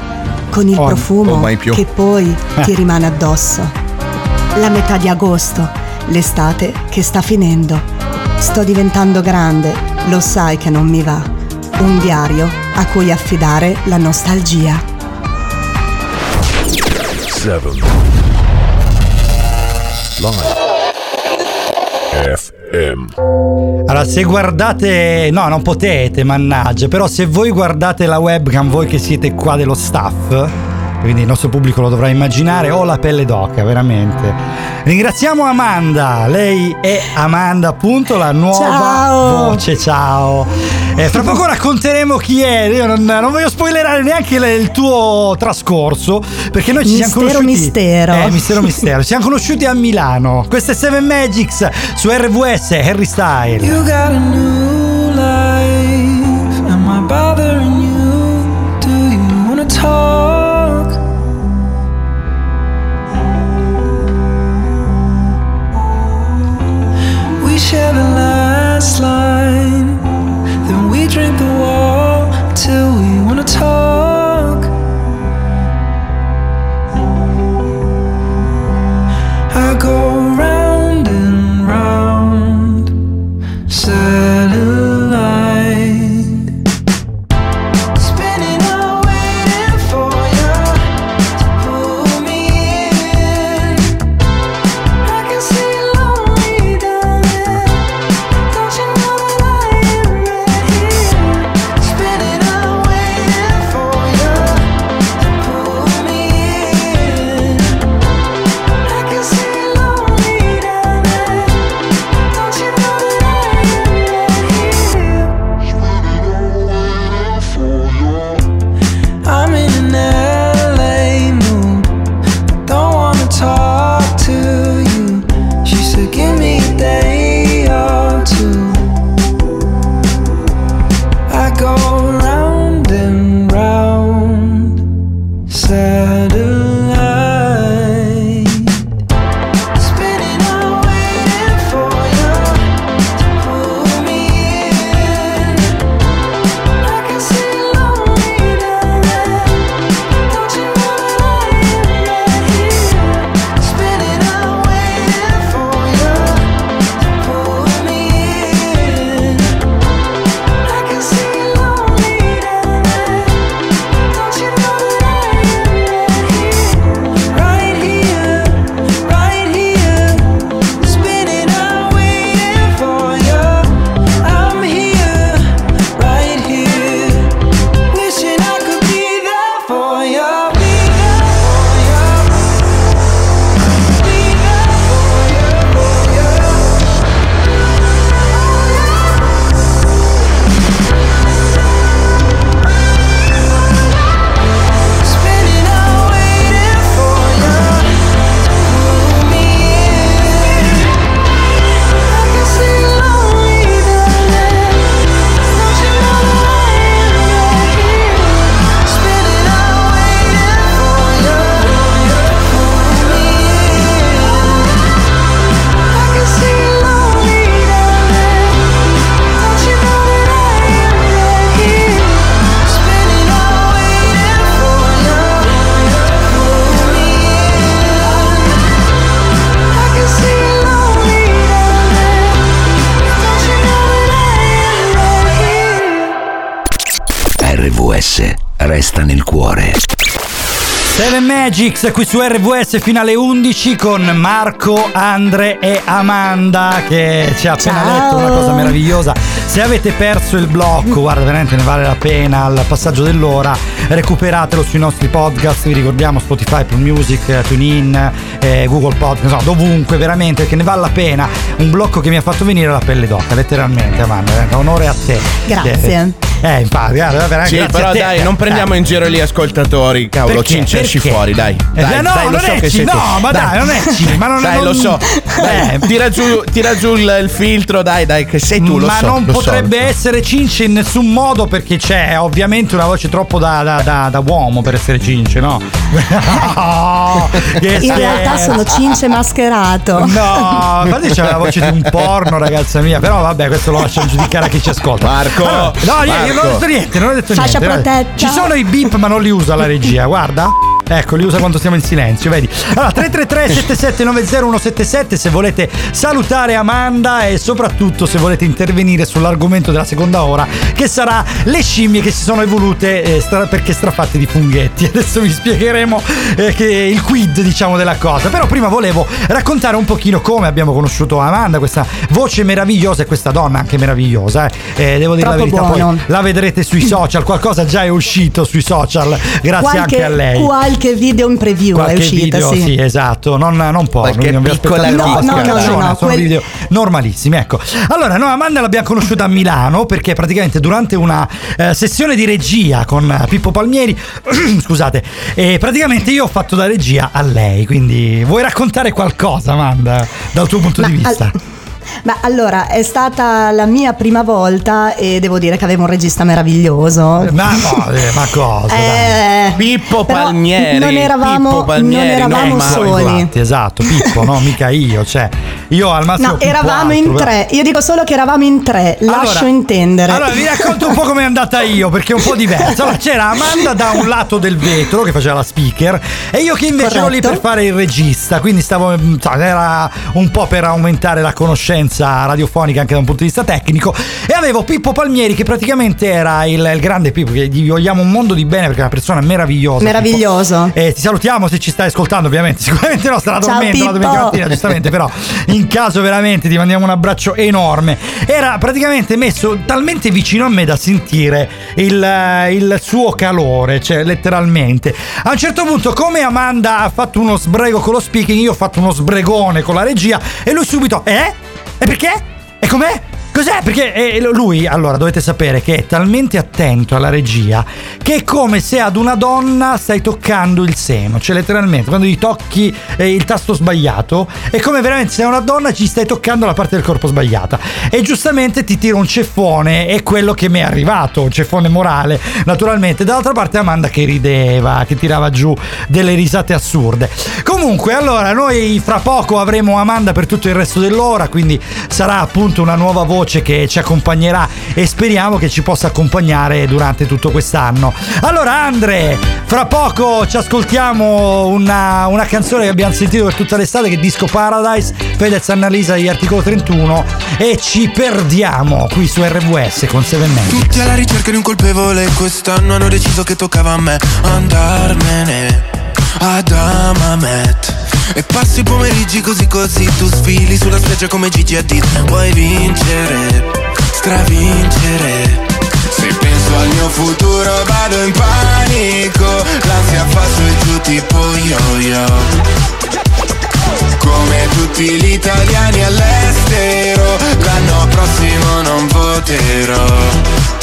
con il Oh, profumo oh, che poi ti Eh. rimane addosso. La metà di agosto, l'estate che sta finendo. Sto diventando grande, lo sai che non mi va. Un diario a cui affidare la nostalgia. 7 Live FM Allora, se guardate, no, non potete, mannaggia, però se voi guardate la webcam, voi che siete qua dello staff, quindi il nostro pubblico lo dovrà immaginare, ho la pelle d'oca, veramente. Ringraziamo Amanda, lei è Amanda, appunto, la nuova Ciao. voce, ciao. Eh, fra poco racconteremo chi è, io non, non voglio spoilerare neanche il, il tuo trascorso, perché noi ci siamo Mistero, conosciuti... mistero. Eh, mistero, mistero. Ci siamo conosciuti a Milano. Questo è Seven Magics su RVS, Harry Style. You got a new life. Am I bothering you? Do you wanna talk? Share the last line. Then we drink the wall till we wanna talk. Magics qui su RVS fino alle 11 con Marco, Andre e Amanda che ci ha appena Ciao. detto una cosa meravigliosa. Se avete perso il blocco, guarda, veramente ne vale la pena al passaggio dell'ora, recuperatelo sui nostri podcast, vi ricordiamo Spotify, Apple Music, eh, TuneIn, eh, Google Podcast, no, dovunque veramente perché ne vale la pena. Un blocco che mi ha fatto venire la pelle d'oca, letteralmente Amanda, eh, onore a te. Grazie. Eh, infatti, guarda, veramente Sì, però te. dai, non prendiamo Eh. in giro gli ascoltatori, cavolo, Perché? Esci Perché? fuori, dai. Eh, dai, no, dai, lo non so che tu. no, ma dai, non è Ci, ma non- Dai, non- lo so. Dai, Eh. tira giù, tira giù il, il filtro, dai, dai, che sei tu, lo ma so. non lo so, potrebbe so. essere Cince in nessun modo perché c'è ovviamente una voce troppo da, da- da- da uomo per essere Cince, no? No, che In realtà scherzo. sono cince mascherato. No, infatti c'è la voce di un porno, ragazza mia. Però vabbè, questo lo lasciamo giudicare a chi ci ascolta. Marco, Allora, no, niente, io non ho Marco. detto niente, non ho detto Fascia niente. protetta. Ci sono i beep, ma non li usa la regia, guarda. Ecco, li usa quando stiamo in silenzio, vedi? Allora, 333 7790 177 se volete salutare Amanda e soprattutto se volete intervenire sull'argomento della seconda ora, che sarà le scimmie che si sono evolute eh, stra- perché strafatte di funghetti. Adesso vi spiegheremo eh, che il quid, diciamo, della cosa. Però prima volevo raccontare un pochino come abbiamo conosciuto Amanda, questa voce meravigliosa e questa donna anche meravigliosa. Eh. Eh, devo dire la Troppo verità, buono. poi la vedrete sui social, qualcosa già è uscito sui social, grazie qualche, anche a lei. qualche video in preview Qualche è uscita, video, sì. esatto, non, non porno, Qualche non piccola No, no, no, scarpacciona, no, sono quel- video normalissimi, ecco. Allora, noi Amanda l'abbiamo conosciuta a Milano perché praticamente durante una eh, sessione di regia con eh, Pippo Palmieri, scusate, e praticamente io ho fatto da regia a lei, quindi vuoi raccontare qualcosa Amanda dal tuo punto Ma di vista? al- Ma allora, è stata la mia prima volta e devo dire che avevo un regista meraviglioso. Ma no, eh, ma cosa? Eh, Pippo Palmieri. Non eravamo, Pippo Palmieri, non eravamo no, ma- soli. Infatti, esatto, Pippo, no, mica io, cioè io al massimo No, eravamo altro, in però- tre. Io dico solo che eravamo in tre. Lascio Allora- intendere. Allora vi racconto un po' come è andata io, perché è un po' diverso. Allora, c'era Amanda da un lato del vetro che faceva la speaker e io che invece ero lì Corretto. per fare il regista, quindi stavo mm, era un po' per aumentare la conoscenza radiofonica anche da un punto di vista tecnico e avevo Pippo Palmieri che praticamente era il, il grande Pippo che gli vogliamo un mondo di bene perché è una persona meravigliosa. Meraviglioso. Pippo. E ti salutiamo se ci stai ascoltando, ovviamente. Sicuramente no, Ciao, dormendo la domenica mattina, giustamente, però in caso veramente ti mandiamo un abbraccio enorme. Era praticamente messo talmente vicino a me da sentire il, eh, il suo calore, cioè letteralmente. A un certo punto, come Amanda ha fatto uno sbrego con lo speaking, io ho fatto uno sbregone con la regia e lui subito, eh? E perché? E com'è? Cos'è? Perché eh, lui, allora, dovete sapere che è talmente attento alla regia che è come se ad una donna stai toccando il seno, cioè letteralmente, quando gli tocchi eh, il tasto sbagliato, è come veramente se a una donna ci stai toccando la parte del corpo sbagliata. E giustamente ti tira un ceffone, è quello che mi è arrivato, un ceffone morale, naturalmente. Dall'altra parte Amanda che rideva, che tirava giù delle risate assurde. Comunque, allora, noi fra poco avremo Amanda per tutto il resto dell'ora, quindi sarà appunto una nuova voce che ci accompagnerà e speriamo che ci possa accompagnare durante tutto quest'anno. Allora, Andre, fra poco ci ascoltiamo una, una canzone che abbiamo sentito per tutta l'estate che è Disco Paradise, Fedez Annalisa di Articolo 31 e ci perdiamo qui su RWS con Seven Magic. Tutti alla ricerca di un colpevole Quest'anno hanno deciso che toccava a me Andarmene ad Amamet. E passi i pomeriggi così così Tu sfili sulla spiaggia come Gigi Hadid. Vuoi vincere, stravincere. Se penso al mio futuro vado in panico. L'ansia fa su e giù tipo yo-yo. Come tutti gli italiani all'estero L'anno prossimo non voterò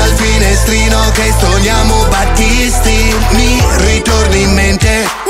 Al finestrino che stoniamo Battisti, mi ritorni in mente.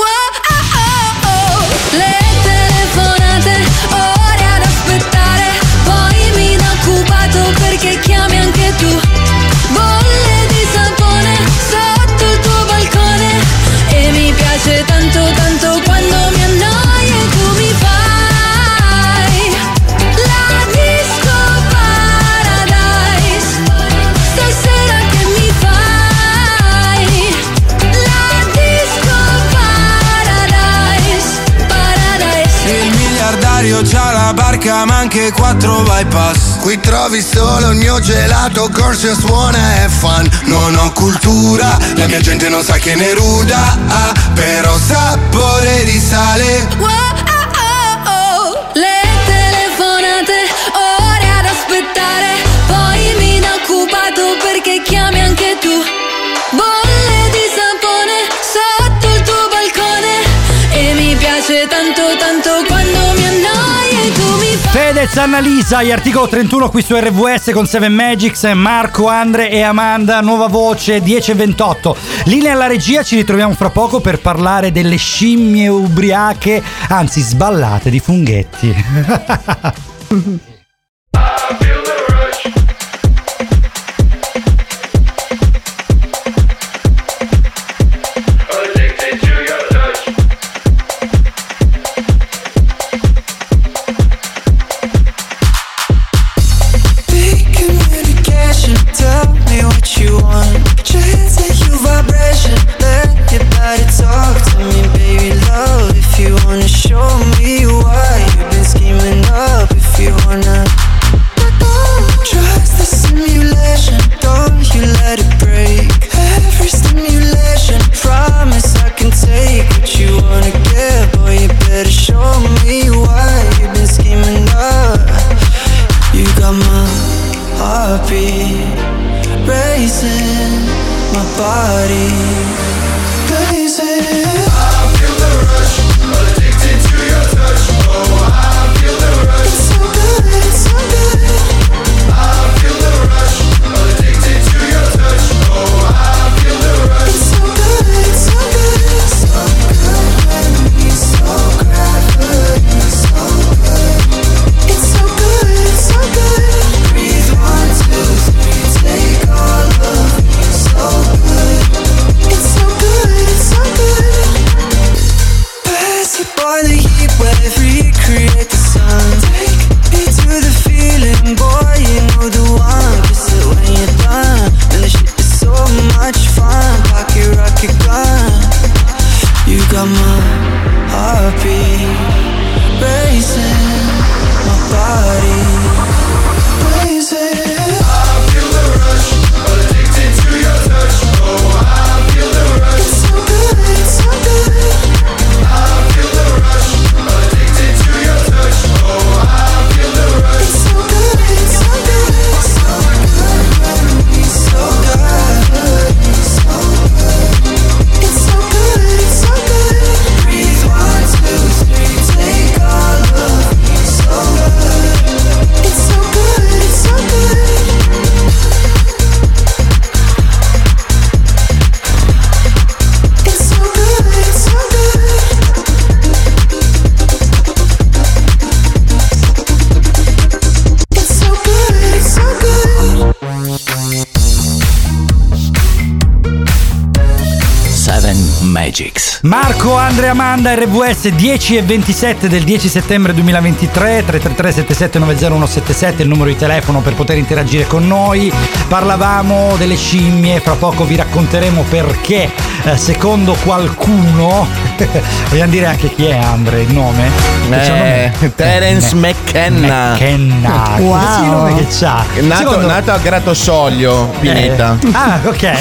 Mario c'ha la barca ma anche quattro bypass. Qui trovi solo il mio gelato, corso suona e fan. Non ho cultura, la mia gente non sa che ne ruda ah, ah. Però sapore di sale. Fedez, Annalisa, articolo 31 qui su RVS con 7 Magics, Marco, Andre e Amanda, nuova voce 10.28. Linea alla regia, ci ritroviamo fra poco per parlare delle scimmie ubriache, anzi sballate di funghetti. Amanda, RVS 10 e 27 del 10 settembre 2023, 333 7790177 il numero di telefono per poter interagire con noi. Parlavamo delle scimmie, fra poco vi racconteremo perché, eh, secondo qualcuno, vogliamo dire anche chi è Andre, il nome? Eh, nome? Terence McKenna. McKenna, Wow. Che sì, nome che c'ha. Nato, Secondo- nato a Gratosoglio, Pineta. eh, Ah, ok.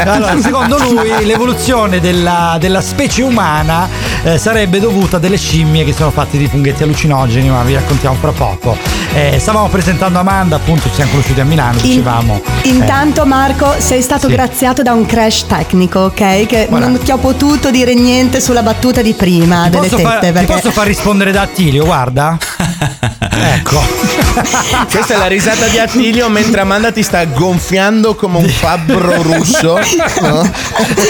allora, secondo lui l'evoluzione della, della specie umana eh, sarebbe dovuta a delle scimmie che sono fatte di funghetti allucinogeni, ma vi raccontiamo fra poco. Eh, stavamo presentando Amanda, appunto, ci siamo conosciuti a Milano, dicevamo. eh, Intanto Marco sei stato Sì. graziato da un crash tecnico, ok? Che Guarda. non ti ho potuto dire niente sulla battuta di prima ti delle tette. far, ti perché... posso far rispondere da Attilio, guarda. Ecco. Questa è la risata di Attilio mentre Amanda ti sta gonfiando come un fabbro russo. no?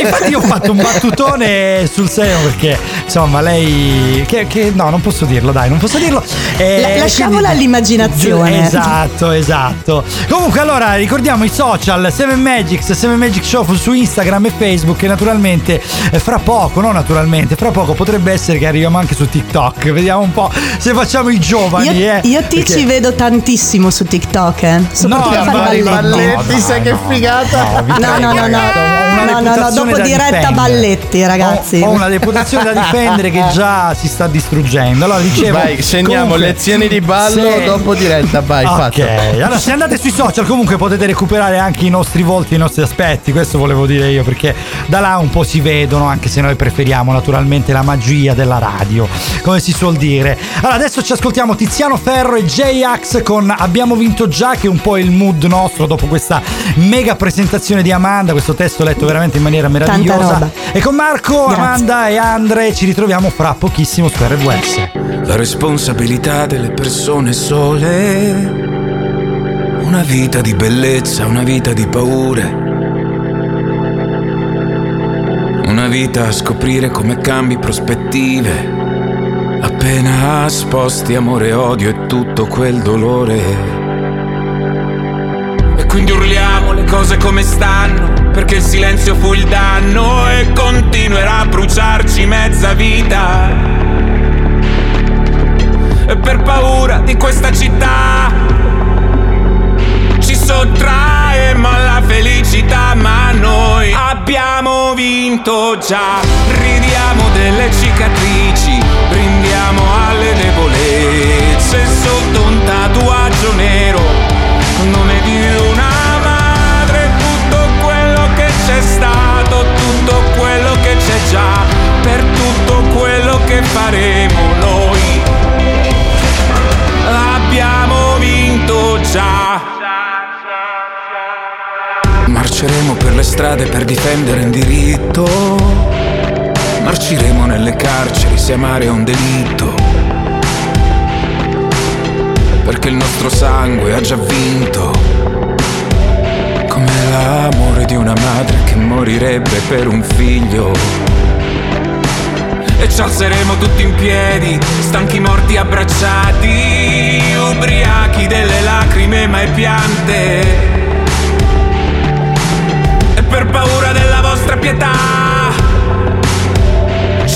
Infatti io ho fatto un battutone sul serio perché insomma lei che, che- no non posso dirlo dai non posso dirlo Eh, La- lasciamola quindi- all'immaginazione. esatto esatto comunque allora ricordiamo i social 7 Magics 7 Magic Show su Instagram e Facebook e naturalmente eh, fra poco no naturalmente fra poco potrebbe essere che arriviamo anche su TikTok vediamo un po' se facciamo i giovani Io, eh, io ti Perché- ci vedo tantissimo su TikTok, eh. soprattutto No, a fare balletti. balletti, sai che figata. No, no, no, no, no, no, no, no, dopo diretta difendere. balletti, ragazzi. Ho, ho una reputazione da difendere che già si sta distruggendo. Allora dicevo. Vai, segniamo comunque, lezioni di ballo se- dopo diretta. Vai, Ok, fatto. allora se andate sui social comunque potete recuperare anche i nostri volti, i nostri aspetti, questo volevo dire io perché da là un po' si vedono anche se noi preferiamo naturalmente la magia della radio, come si suol dire. Allora adesso ci ascoltiamo Tiziano Ferro e J-Ax con Abbiamo vinto già che è un po' il mood nostro dopo questa mega presentazione di Amanda, questo testo letto veramente in maniera meravigliosa. E con Marco, Grazie. Amanda e Andre ci ritroviamo fra pochissimo su RWS. La responsabilità delle persone sole. Una vita di bellezza, una vita di paure. Una vita a scoprire come cambi prospettive. Appena sposti amore, odio e tutto quel dolore. E quindi urliamo le cose come stanno, perché il silenzio fu il danno e continuerà a bruciarci mezza vita. E per paura di questa città ci sottraemo alla felicità, ma noi abbiamo vinto già. Ridiamo delle cicatrici, brindiamo alle debolezze sotto un tatuaggio nero, nome di una madre, tutto quello che c'è stato, tutto quello che c'è già, per tutto quello che faremo noi. Abbiamo vinto già. Marceremo per le strade per difendere il diritto. Marciremo nelle carceri se amare è un delitto. Perché il nostro sangue ha già vinto. Come l'amore di una madre che morirebbe per un figlio. E ci alzeremo tutti in piedi, stanchi morti abbracciati, ubriachi delle lacrime mai piante. E per paura della vostra pietà,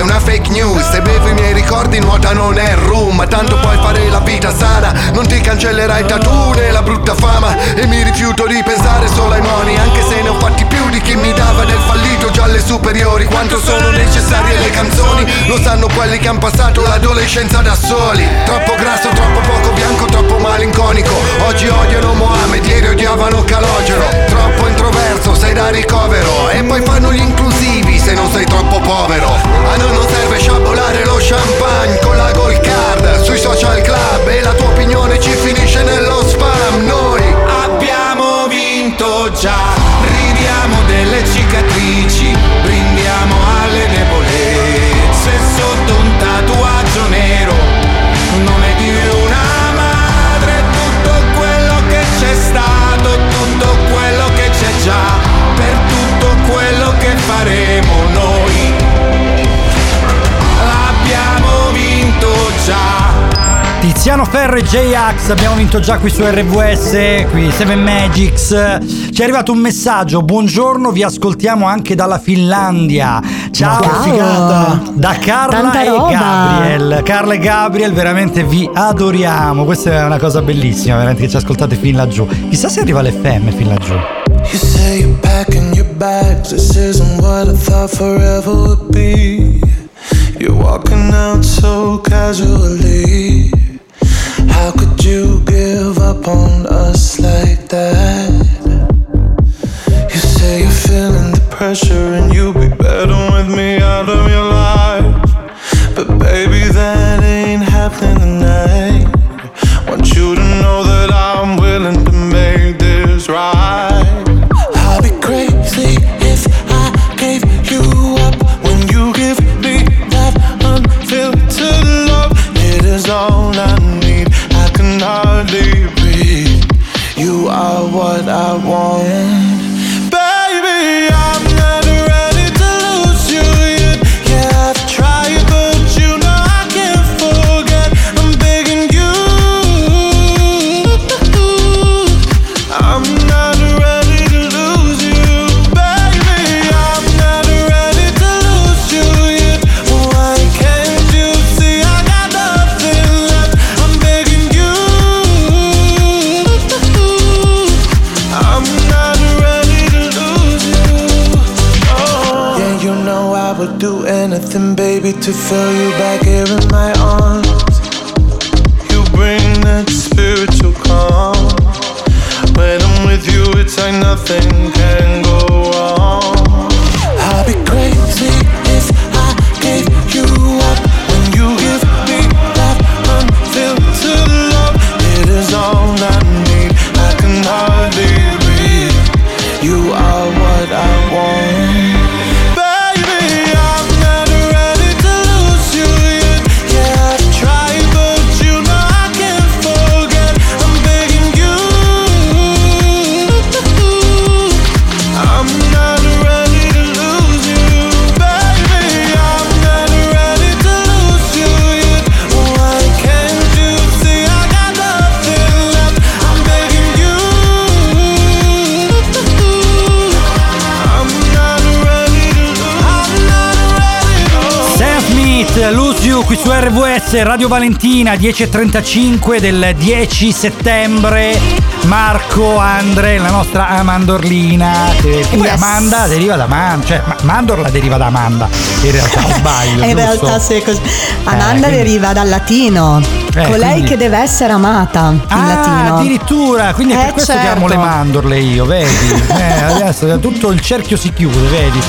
Una fake news. Se bevo i miei ricordi nuota non è rum Ma tanto puoi fare la vita sana. Non ti cancellerai tattoo né la brutta fama. E mi rifiuto di pensare solo ai moni. Anche se ne ho fatti più di chi mi dava del fallito già alle superiori. Quanto sono necessarie le canzoni? Lo sanno quelli che hanno passato l'adolescenza da soli. Troppo grasso, troppo poco bianco, troppo malinconico. Oggi odiano Mohamed, ieri odiavano Calogero. Troppo introverso, sei da ricovero E poi fanno gli inclusivi se non sei troppo povero. A noi non serve sciabolare lo champagne con la gold card. Sui social club e la tua opinione ci finisce nello spam. Noi Abbiamo vinto già, ridiamo delle cicatrici, già per tutto quello che faremo noi. Abbiamo vinto già. Tiziano Ferro e J-Ax abbiamo vinto già qui su RWS, qui 7 Magics. Ci è arrivato un messaggio, buongiorno, vi ascoltiamo anche dalla Finlandia. Ciao, wow. figata! Da Carla Tanta e roba. Gabriel. Carla e Gabriel, veramente vi adoriamo. Questa è una cosa bellissima, veramente che ci ascoltate fin laggiù. Chissà se arriva l'FM fin laggiù. You say you're packing your bags. This isn't what I thought forever would be. You're walking out so casually. How could you give up on us like that? You say you're feeling the pressure and you'll be better with me out of your life. But baby, that ain't happening tonight. I want. To feel you back here in my arms. You bring that spiritual calm. When I'm with you, it's like nothing RVS, Radio Valentina, 10.35 del 10 settembre. Marco, Andre, la nostra Amandorlina. Che poi Yes. Amanda deriva da Amanda, cioè Ma- Mandorla deriva da Amanda. In realtà sbaglio. In realtà sì, è così. Amanda quindi- deriva dal latino, Eh, colei quindi- che deve essere amata in Ah, latino. addirittura, quindi è per Eh, questo che certo. amo le mandorle io, vedi? Eh, adesso tutto il cerchio si chiude, vedi?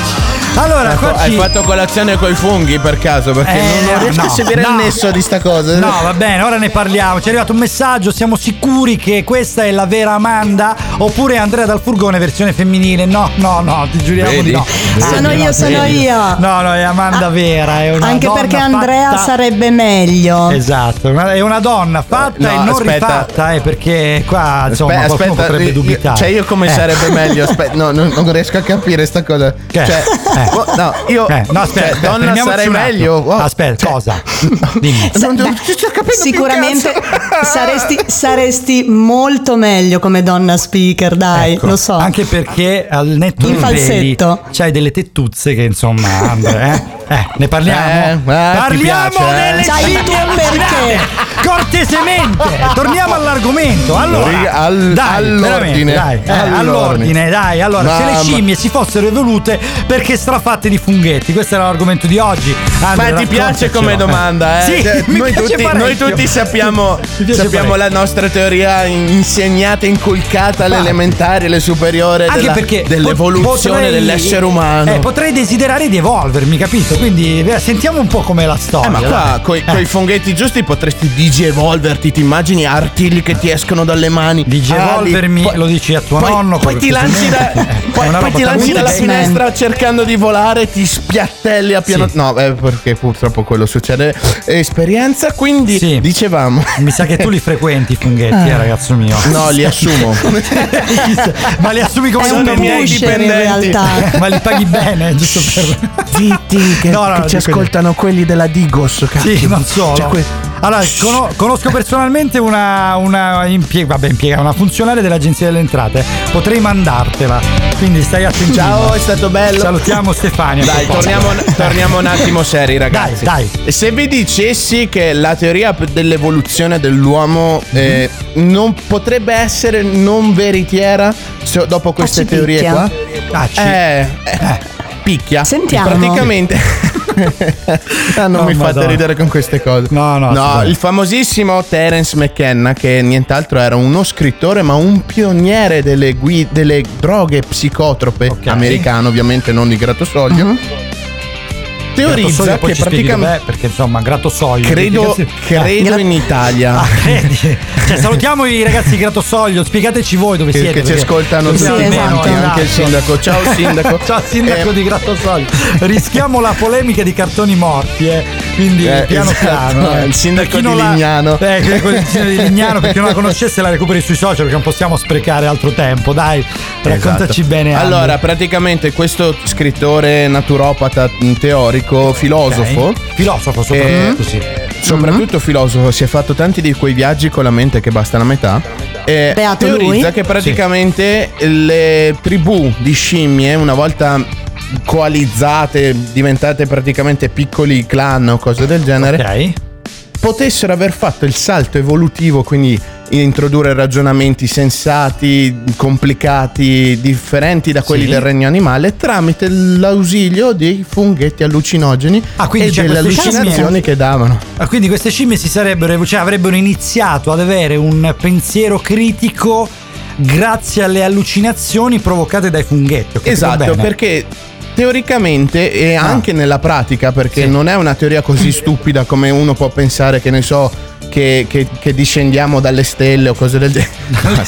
Allora, qua hai ci- fatto colazione coi funghi per caso? Perché Eh, non, non riesco no, a seguire no. il nesso di sta cosa. No, va bene, ora ne parliamo. Ci è arrivato un messaggio, siamo sicuri che questa è la vera Amanda oppure Andrea dal furgone versione femminile? No, no, no, ti giuriamo Vedi? di no. Sono Ah, io, no, sono vedi? io. No, no, è Amanda vera, è una Anche perché Andrea fatta- sarebbe meglio. Esatto, è una donna fatta No, e non aspetta. rifatta, eh, perché qua insomma Aspe- qualcuno potrebbe io- dubitare. Cioè, io come Eh. sarebbe meglio? Aspetta, no, non, non riesco a capire sta cosa. Che? Cioè, Eh. oh, no, io. Eh, no, aspetta, cioè, aspetta, donna fermiamoci sarei meglio. Oh, Aspetta, cioè, cosa? Dimmi. Sa- Non- beh, non sicuramente saresti, saresti molto meglio come donna speaker, dai, Ecco, lo so. Anche perché al netto peli falsetto. c'hai delle tettuzze che insomma, Andre, eh? Eh, ne parliamo? Eh, eh, parliamo piace, eh? delle tuo perché? Cortesemente, torniamo all'argomento. Allora, al- dai, all'ordine. Dai, eh, All'ordine. all'ordine, dai. Allora, se le scimmie si fossero evolute perché strafatte di funghetti, questo era l'argomento di oggi. Andre, Ma ti piace come domanda, eh? Sì, Cioè, mi noi, piace tutti, noi tutti sappiamo, sappiamo la nostra teoria in- insegnata, inculcata alle Ma- elementari, alle superiori, Anche della- perché dell'evoluzione potrei- dell'essere umano. Eh, potrei desiderare di evolvermi, capito? Quindi eh, sentiamo un po' com'è la Eh, storia. ma qua dai. coi, Eh. coi funghetti giusti potresti digievolverti, ti immagini artigli che ti escono dalle mani. Digievolvermi, poi- lo dici a tuo poi, nonno. Poi ti lanci, da- Eh, poi- poi ti lanci dalla finestra cercando di volare, ti spiattelli a piano. Sì. No, eh, perché purtroppo quello succede. Esperienza, quindi Sì. dicevamo. Mi sa che tu li frequenti i funghetti, eh, ragazzo mio. No, li assumo. ma li assumi come un miei pusher in dipendenti. realtà. ma li paghi bene, giusto per. Zitti, che, No, no, che no, ci ascoltano quelli della Digos. Cacchio. Sì, non solo. Cioè, que- Allora, cono- conosco personalmente una, una, impie- vabbè, impiega- una funzionaria dell'Agenzia delle Entrate. Potrei mandartela. Quindi stai attento. Ciao, è stato bello. Salutiamo Stefania. Dai, torniamo, torniamo un attimo seri, ragazzi. Dai, E Se vi dicessi che la teoria dell'evoluzione dell'uomo eh, non potrebbe essere non veritiera dopo queste ci teorie picchia. qua? Ah, ci- Eh, eh, picchia. Sentiamo. Praticamente. Ah, non Oh, mi fate Madonna. ridere con queste cose. No, no, assolutamente. il famosissimo Terence McKenna, che nient'altro era uno scrittore, ma un pioniere delle, gui- delle droghe psicotrope, americano, ovviamente non di Gratosoglio. Teorizza Grattosoglio, che praticamente. perché insomma, Grattosoglio. Credo, Che credo Ah, in Italia. Ah, credi? Cioè, salutiamo i ragazzi di Grattosoglio, spiegateci voi dove Che, siete. che ci ascoltano tutti almeno, quanti, anche il esatto. sindaco. Ciao sindaco. Ciao sindaco Eh, di Grattosoglio. Rischiamo la polemica di cartoni morti, eh. Quindi Eh, piano esatto, piano. eh. il sindaco di la- Lignano. Eh, che- quel sindaco di Lignano, per chi non la conoscesse la recuperi sui social perché non possiamo sprecare altro tempo. Dai, raccontaci Esatto. bene. Andy. Allora, praticamente questo scrittore naturopata mh, teorico, filosofo. Ok. Filosofo soprattutto, eh, sì. Soprattutto filosofo, si è fatto tanti di quei viaggi con la mente che basta la metà. E Beato teorizza lui. che praticamente le tribù di scimmie, una volta coalizzate, diventate praticamente piccoli clan o cose del genere, Ok. Potessero aver fatto il salto evolutivo, quindi introdurre ragionamenti sensati, complicati, differenti da quelli Sì. del regno animale, tramite l'ausilio dei funghetti allucinogeni Ah, e delle allucinazioni scimmie? che davano. Ah, quindi queste scimmie si sarebbero, cioè avrebbero iniziato ad avere un pensiero critico grazie alle allucinazioni provocate dai funghetti. Esatto, bene? perché teoricamente e Ah. anche nella pratica, perché Sì. non è una teoria così stupida come uno può pensare che ne so. Che, che- che discendiamo dalle stelle o cose del genere. No,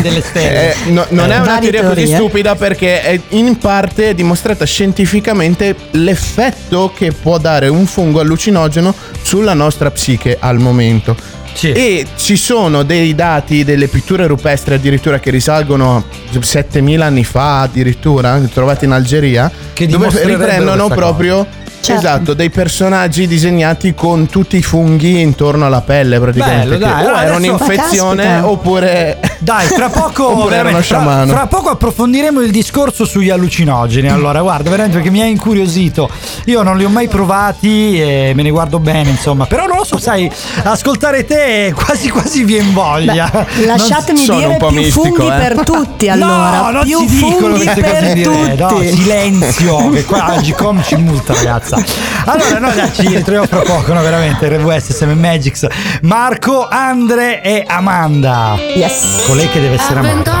delle stelle. Eh, no- non è una teoria così stupida perché è in parte dimostrata scientificamente l'effetto che può dare un fungo allucinogeno sulla nostra psiche al momento. Sì. E ci sono dei dati delle pitture rupestri addirittura che risalgono a 7000 anni fa addirittura, trovati in Algeria, Che dove riprendono proprio Certo. Esatto, dei personaggi disegnati con tutti i funghi intorno alla pelle praticamente. Bello, dai, o allora era un'infezione Caspita. oppure Dai, fra poco, Oppure era uno fra, sciamano. fra poco approfondiremo il discorso sugli allucinogeni. Allora, guarda, veramente perché mi ha incuriosito. Io non li ho mai provati e me ne guardo bene, insomma. Però non lo so, sai, ascoltare te quasi quasi viene voglia. Beh, lasciatemi sono dire un po' più mistico, funghi eh. per tutti allora. no, non più si dicono funghi queste per cose tutti. No, silenzio, che qua Agicom ci multa, ragazza. Allora, noi dai, ci ritroviamo fra poco, no, veramente. RWS, SM Magics, Marco, Andre e Amanda. Yes. Colei che deve essere I've been amata.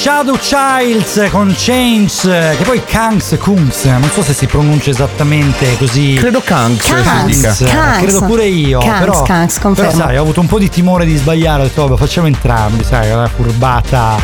Shadow Childs con Chains, che poi Kangs Kungs, non so se si pronuncia esattamente così. Credo Kangs Kangs, dica. Kangs. Credo pure io. Kangs, però, Kangs, però sai, ho avuto un po' di timore di sbagliare, ho detto vabbè facciamo entrambi, sai, una furbata.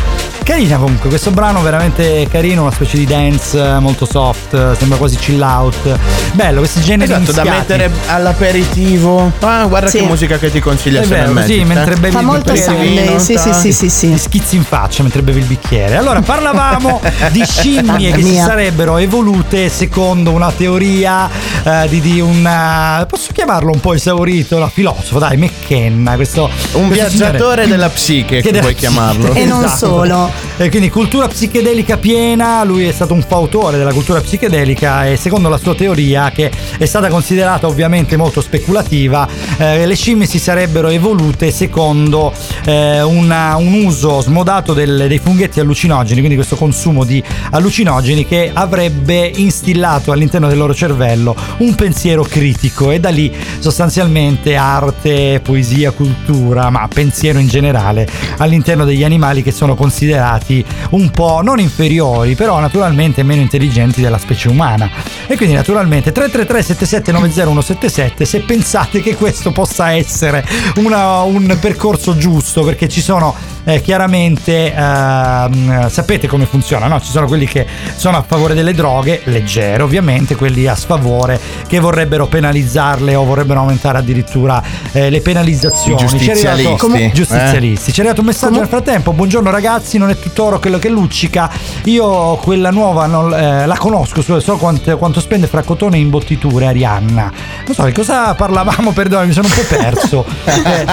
Carina comunque, questo brano veramente carino, una specie di dance eh, molto soft, sembra quasi chill out. Bello, questi generi Esatto, da mischiati. mettere all'aperitivo. Ah, guarda Sì. che musica che ti consiglia È vero, Magic, così, eh. mentre bevi Fa il molto bicchiere sì, sì, sì, sì, sì. ti schizzi in faccia mentre bevi il bicchiere. Allora, parlavamo di scimmie che si sarebbero evolute secondo una teoria eh, di, di un eh, posso chiamarlo un po' esaurito, la filosofo, dai, McKenna, questo Un questo viaggiatore signore- della psiche, Che puoi chiamarlo. E non Esatto. solo. E quindi cultura psichedelica piena, lui è stato un fautore della cultura psichedelica e secondo la sua teoria, che è stata considerata ovviamente molto speculativa, eh, le scimmie si sarebbero evolute secondo eh, una- un uso smodato del- dei funghetti allucinogeni, quindi questo consumo di allucinogeni che avrebbe instillato all'interno del loro cervello un pensiero critico e da lì sostanzialmente arte, poesia, cultura, ma pensiero in generale all'interno degli animali che sono considerati un po' non inferiori, però naturalmente meno intelligenti della specie umana. E quindi naturalmente 333 7790 177 se pensate che questo possa essere una- un percorso giusto, perché ci sono eh, chiaramente ehm, sapete come funziona, no? Ci sono quelli che sono a favore delle droghe, leggere ovviamente, quelli a sfavore che vorrebbero penalizzarle o vorrebbero aumentare addirittura eh, le penalizzazioni. Arrivato- giustizialisti, eh? giustizialisti. Ci è arrivato un messaggio nel frattempo. Buongiorno ragazzi, non è tutto oro quello che luccica. Io quella nuova non- eh, la conosco, so, so quanto, quanto spende fra cotone e imbottiture Arianna. Non so di cosa parlavamo, perdone, mi sono un po' perso. Eh,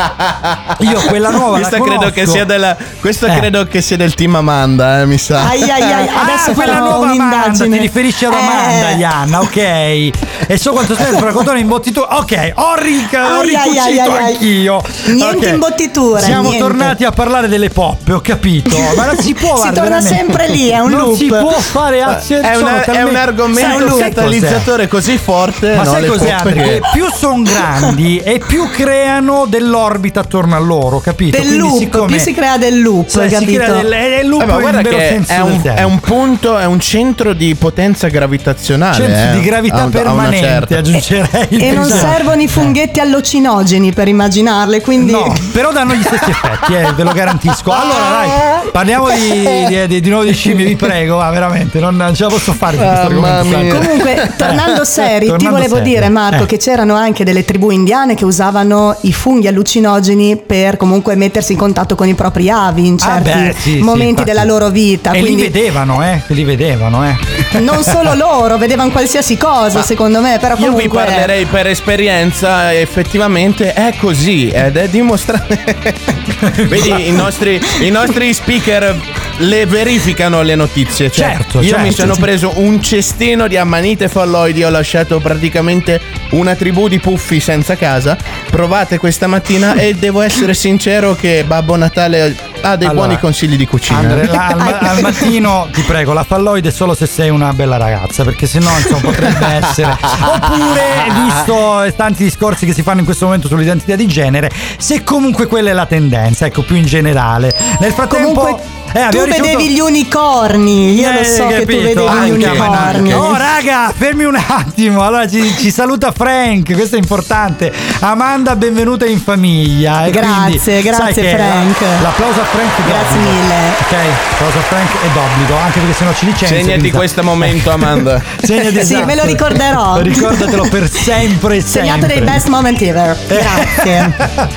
io quella nuova Questa la credo conosco. che sia della quella- questo Eh. credo che sia del team Amanda, eh, mi sa. Ai, ai, ai, adesso ah, quella nuova Amanda, ti riferisci ad Amanda, Eh. Ianna, ok. E so quanto stai per raccontare imbottitura. Ok, ho, ric- ho Ai, ricucito ai, anch'io. Niente Ok. imbottiture, Siamo niente. tornati a parlare delle poppe, ho capito. Ma non si può Si guarda, torna veramente. sempre lì, è un non loop. si può fare azione. È, una- è un argomento catalizzatore così forte. Ma no, sai cos'è poppe Andre? che- Che più sono grandi e più creano dell'orbita attorno a loro, capito? Del Quindi loop, siccome più si crea del loop, Cioè, si capito? crea del- è il loop Eh, guarda vero che è un, è un punto, è un centro di potenza gravitazionale. Centro eh, di gravità a- a una permanente, certa. aggiungerei. E non Esatto. servono i funghetti allucinogeni per immaginarle, quindi... No, però danno gli stessi effetti, eh, ve lo garantisco. Allora, dai, parliamo di, di, di, di nuovo di scimmie, vi prego, va, veramente, non, non ce la posso fare con questo argomento. Comunque, tornando Eh, seri, ti tornando volevo seri. dire, Marco, Eh. che c'erano anche delle tribù indiane che usavano i funghi allucinogeni per comunque mettersi in contatto con i propri avi in Ah, certi beh, sì, sì, momenti infatti. della loro vita. E quindi li vedevano, eh, li vedevano, eh. non solo loro, vedevano qualsiasi cosa, secondo me, però Io comunque vi parlerei per esperienza, effettivamente è così ed è dimostrato. Vedi, i nostri, i nostri speaker le verificano le notizie. Cioè, Certo, io certo, mi sono sì. preso un cestino di ammanite falloidi, ho lasciato praticamente una tribù di puffi senza casa. Provate questa mattina e devo essere sincero che Babbo Natale ha dei Allora, buoni consigli di cucina. Andre, la- al, ma- al mattino ti prego, la falloide solo se sei una bella ragazza, perché sennò insomma potrebbe essere. Oppure, visto tanti discorsi che si fanno in questo momento sull'identità di genere, se comunque quella è la tendenza, ecco, più in generale. Nel frattempo. Comunque, eh, tu ricevuto- vedevi gli unicorni, io lo Eh, so che tu vedevi Anche, gli unicorni. Oh raga, fermi un attimo. Allora ci, ci saluta Frank, questo è importante. Amanda, benvenuta in famiglia. E Grazie, quindi, grazie, Frank. la- L'applauso a Frank Grazie d'obbligo. mille. Ok, l'applauso a Frank è d'obbligo, anche perché sennò ci licenziano. Segnati questo momento, Amanda. Segnati Sì, me lo ricorderò. Ricordatelo per sempre Segnato dei best moment ever. Grazie.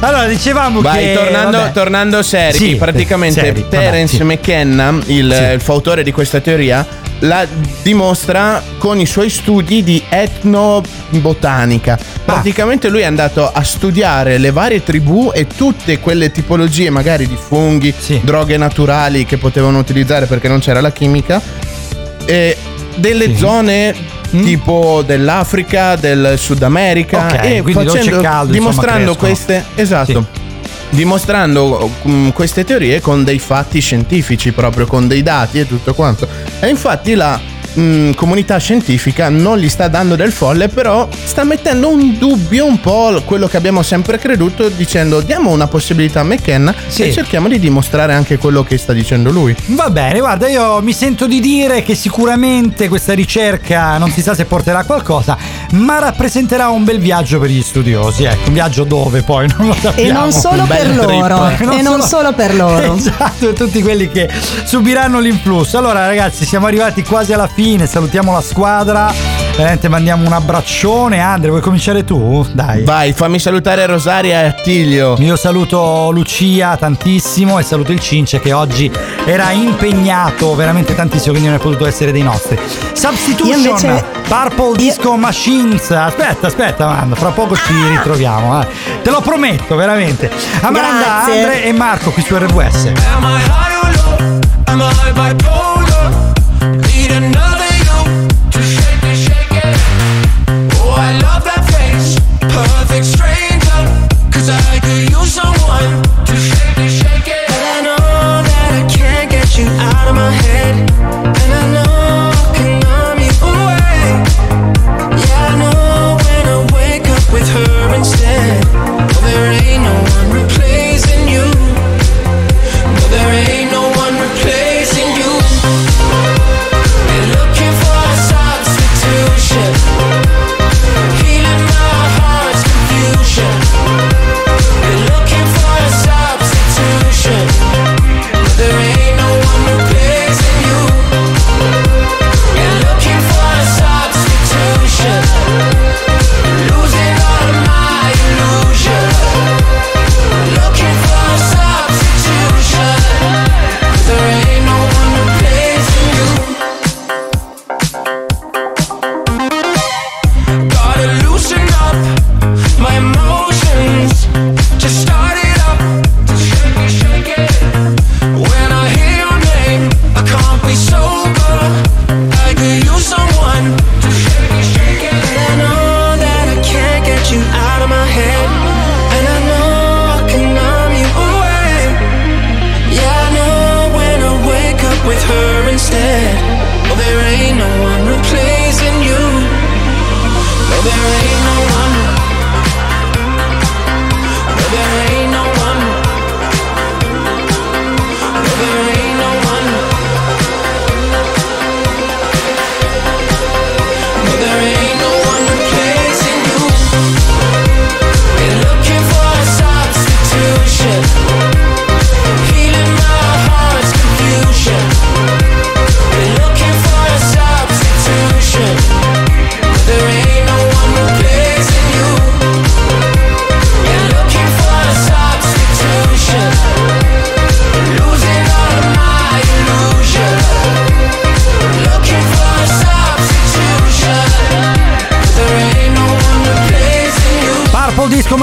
allora, dicevamo Vai, che tornando, tornando seri, Sì, praticamente seri, vabbè, Terence sì. McKenna, il, il fautore di questa teoria, la dimostra con i suoi studi di etnobotanica. Praticamente lui è andato a studiare le varie tribù e tutte quelle tipologie, magari di funghi, droghe naturali che potevano utilizzare perché non c'era la chimica, e delle zone tipo dell'Africa, del Sud America Ok, e quindi facendo, caldo, insomma, dimostrando crescono. queste esatto dimostrando mm, queste teorie con dei fatti scientifici proprio con dei dati e tutto quanto. E infatti la mm, comunità scientifica non gli sta dando del folle però sta mettendo un dubbio un po' quello che abbiamo sempre creduto dicendo diamo una possibilità a McKenna Sì. e cerchiamo di dimostrare anche quello che sta dicendo lui Va bene, guarda, io mi sento di dire che sicuramente questa ricerca non si sa se porterà a qualcosa, ma rappresenterà un bel viaggio per gli studiosi. Ecco, un viaggio dove poi non lo sappiamo. E non solo per trip. loro. E non solo per loro. Esatto, e tutti quelli che subiranno l'influsso. Allora, ragazzi, siamo arrivati quasi alla fine. Salutiamo la squadra. Veramente mandiamo un abbraccione. Andre, vuoi cominciare tu? Dai. vai fammi salutare Rosaria e Attilio Io saluto Lucia tantissimo e saluto il Cince che oggi era impegnato veramente tantissimo, quindi non è potuto essere dei nostri. Substitution, Io invece- Purple Disco Machines. Aspetta, aspetta, Amanda, fra poco ci ritroviamo. eh. Te lo prometto, veramente. Amanda, Grazie. Andre e Marco qui su RWS. Am I high or low? Am I bipolar?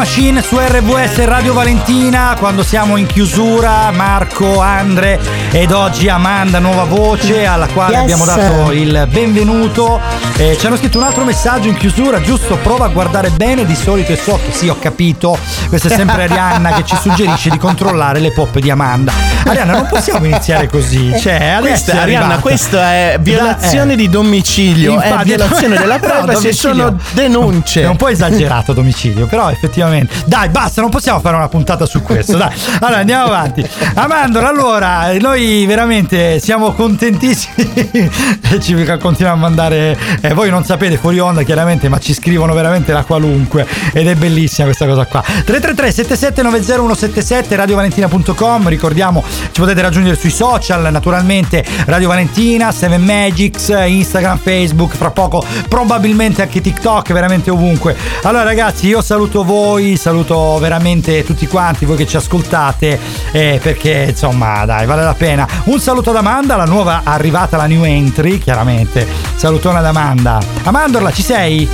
Machine su RVS Radio Valentina quando siamo in chiusura Marco, Andre ed oggi Amanda nuova voce alla quale Yes. abbiamo dato il benvenuto Eh, ci hanno scritto un altro messaggio in chiusura giusto prova a guardare bene di solito è sotto sì ho capito questa è sempre Arianna che ci suggerisce di controllare le poppe di Amanda Arianna non possiamo iniziare così cioè adesso Questa, è Arianna, questa è violazione Da- eh. di domicilio. è Infatti, violazione della no, privacy e domicilio. sono denunce. È un po' esagerato domicilio, però effettivamente. Dai, basta, non possiamo fare una puntata su questo. Dai. Allora andiamo avanti. Amandola, allora, noi veramente siamo contentissimi. Ci continuiamo a mandare. Eh, voi non sapete fuori onda, chiaramente, ma ci scrivono veramente la qualunque. Ed è bellissima questa cosa qua. 333 7790 177 radiovalentina.com. Ricordiamo, ci potete raggiungere sui social, naturalmente Radio Valentina, 7 Magics, Instagram, Facebook, fra poco probabilmente anche TikTok, veramente ovunque. Allora ragazzi, io saluto voi, saluto veramente tutti quanti voi che ci ascoltate, eh, perché insomma dai, vale la pena. Un saluto ad Amanda, la nuova arrivata, la new entry, chiaramente. Salutone ad Amanda. Amandorla, ci sei?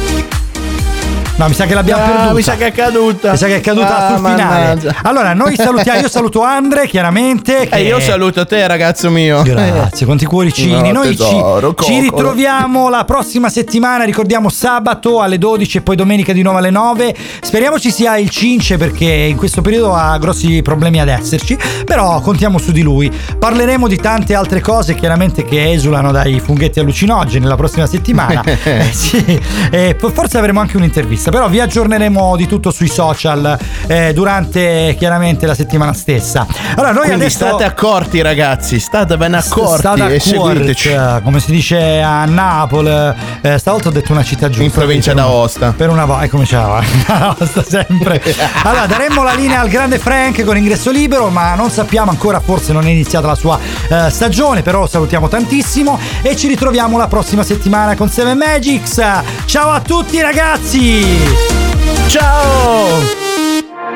No, mi sa che l'abbiamo Ah, perduta. mi sa che è caduta. Mi sa che è caduta Ah, sul finale. mannaggia. Allora, noi salutiamo. Io saluto Andre, chiaramente. Che... E io saluto te, ragazzo mio. Grazie, quanti cuoricini. No, Noi ci, tesoro, ci coccolo. ritroviamo la prossima settimana. Ricordiamo sabato alle 12 e poi domenica di nuovo alle 9. Speriamo ci sia il Cince perché in questo periodo ha grossi problemi ad esserci. Però contiamo su di lui. Parleremo di tante altre cose, chiaramente che esulano dai funghetti allucinogeni la prossima settimana. Eh, sì. Eh, po- forse avremo anche un'intervista. Però vi aggiorneremo di tutto sui social eh, durante chiaramente la settimana stessa. Allora, noi Quindi adesso. state accorti, ragazzi. State ben accorti State e seguiteci. Quark, come si dice a Napoli. Eh, stavolta ho detto una città giusta. In provincia d'Aosta. Per una volta, come c'era? Aosta sempre. Allora, daremmo la linea al grande Frank con ingresso libero, ma non sappiamo ancora, forse non è iniziata la sua eh, stagione, però lo salutiamo tantissimo e ci ritroviamo la prossima settimana con 7 Magics. Ciao a tutti ragazzi! Ciao!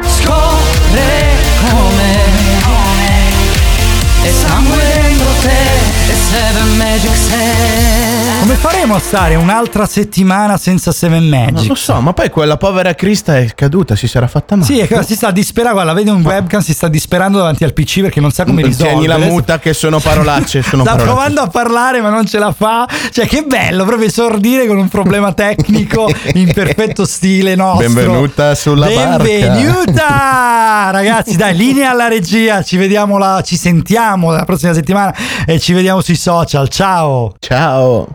Scopre come E te E Seven Magic sei Come faremo a stare un'altra settimana senza 7 Magic? Non lo so, ma poi quella povera Crista è caduta, si sarà fatta male. Sì, si sta disperando, guarda, vede un webcam, si sta disperando davanti al PC perché non sa come risolvere. Tieni la muta che sono parolacce, sono Sta parolacce. provando a parlare ma non ce la fa. Cioè, che bello, proprio esordire con un problema tecnico in perfetto stile nostro. Benvenuta sulla barca. Benvenuta! Ragazzi, dai, linea alla regia. Ci vediamo, la, ci sentiamo la prossima settimana e ci vediamo sui social. Ciao! Ciao!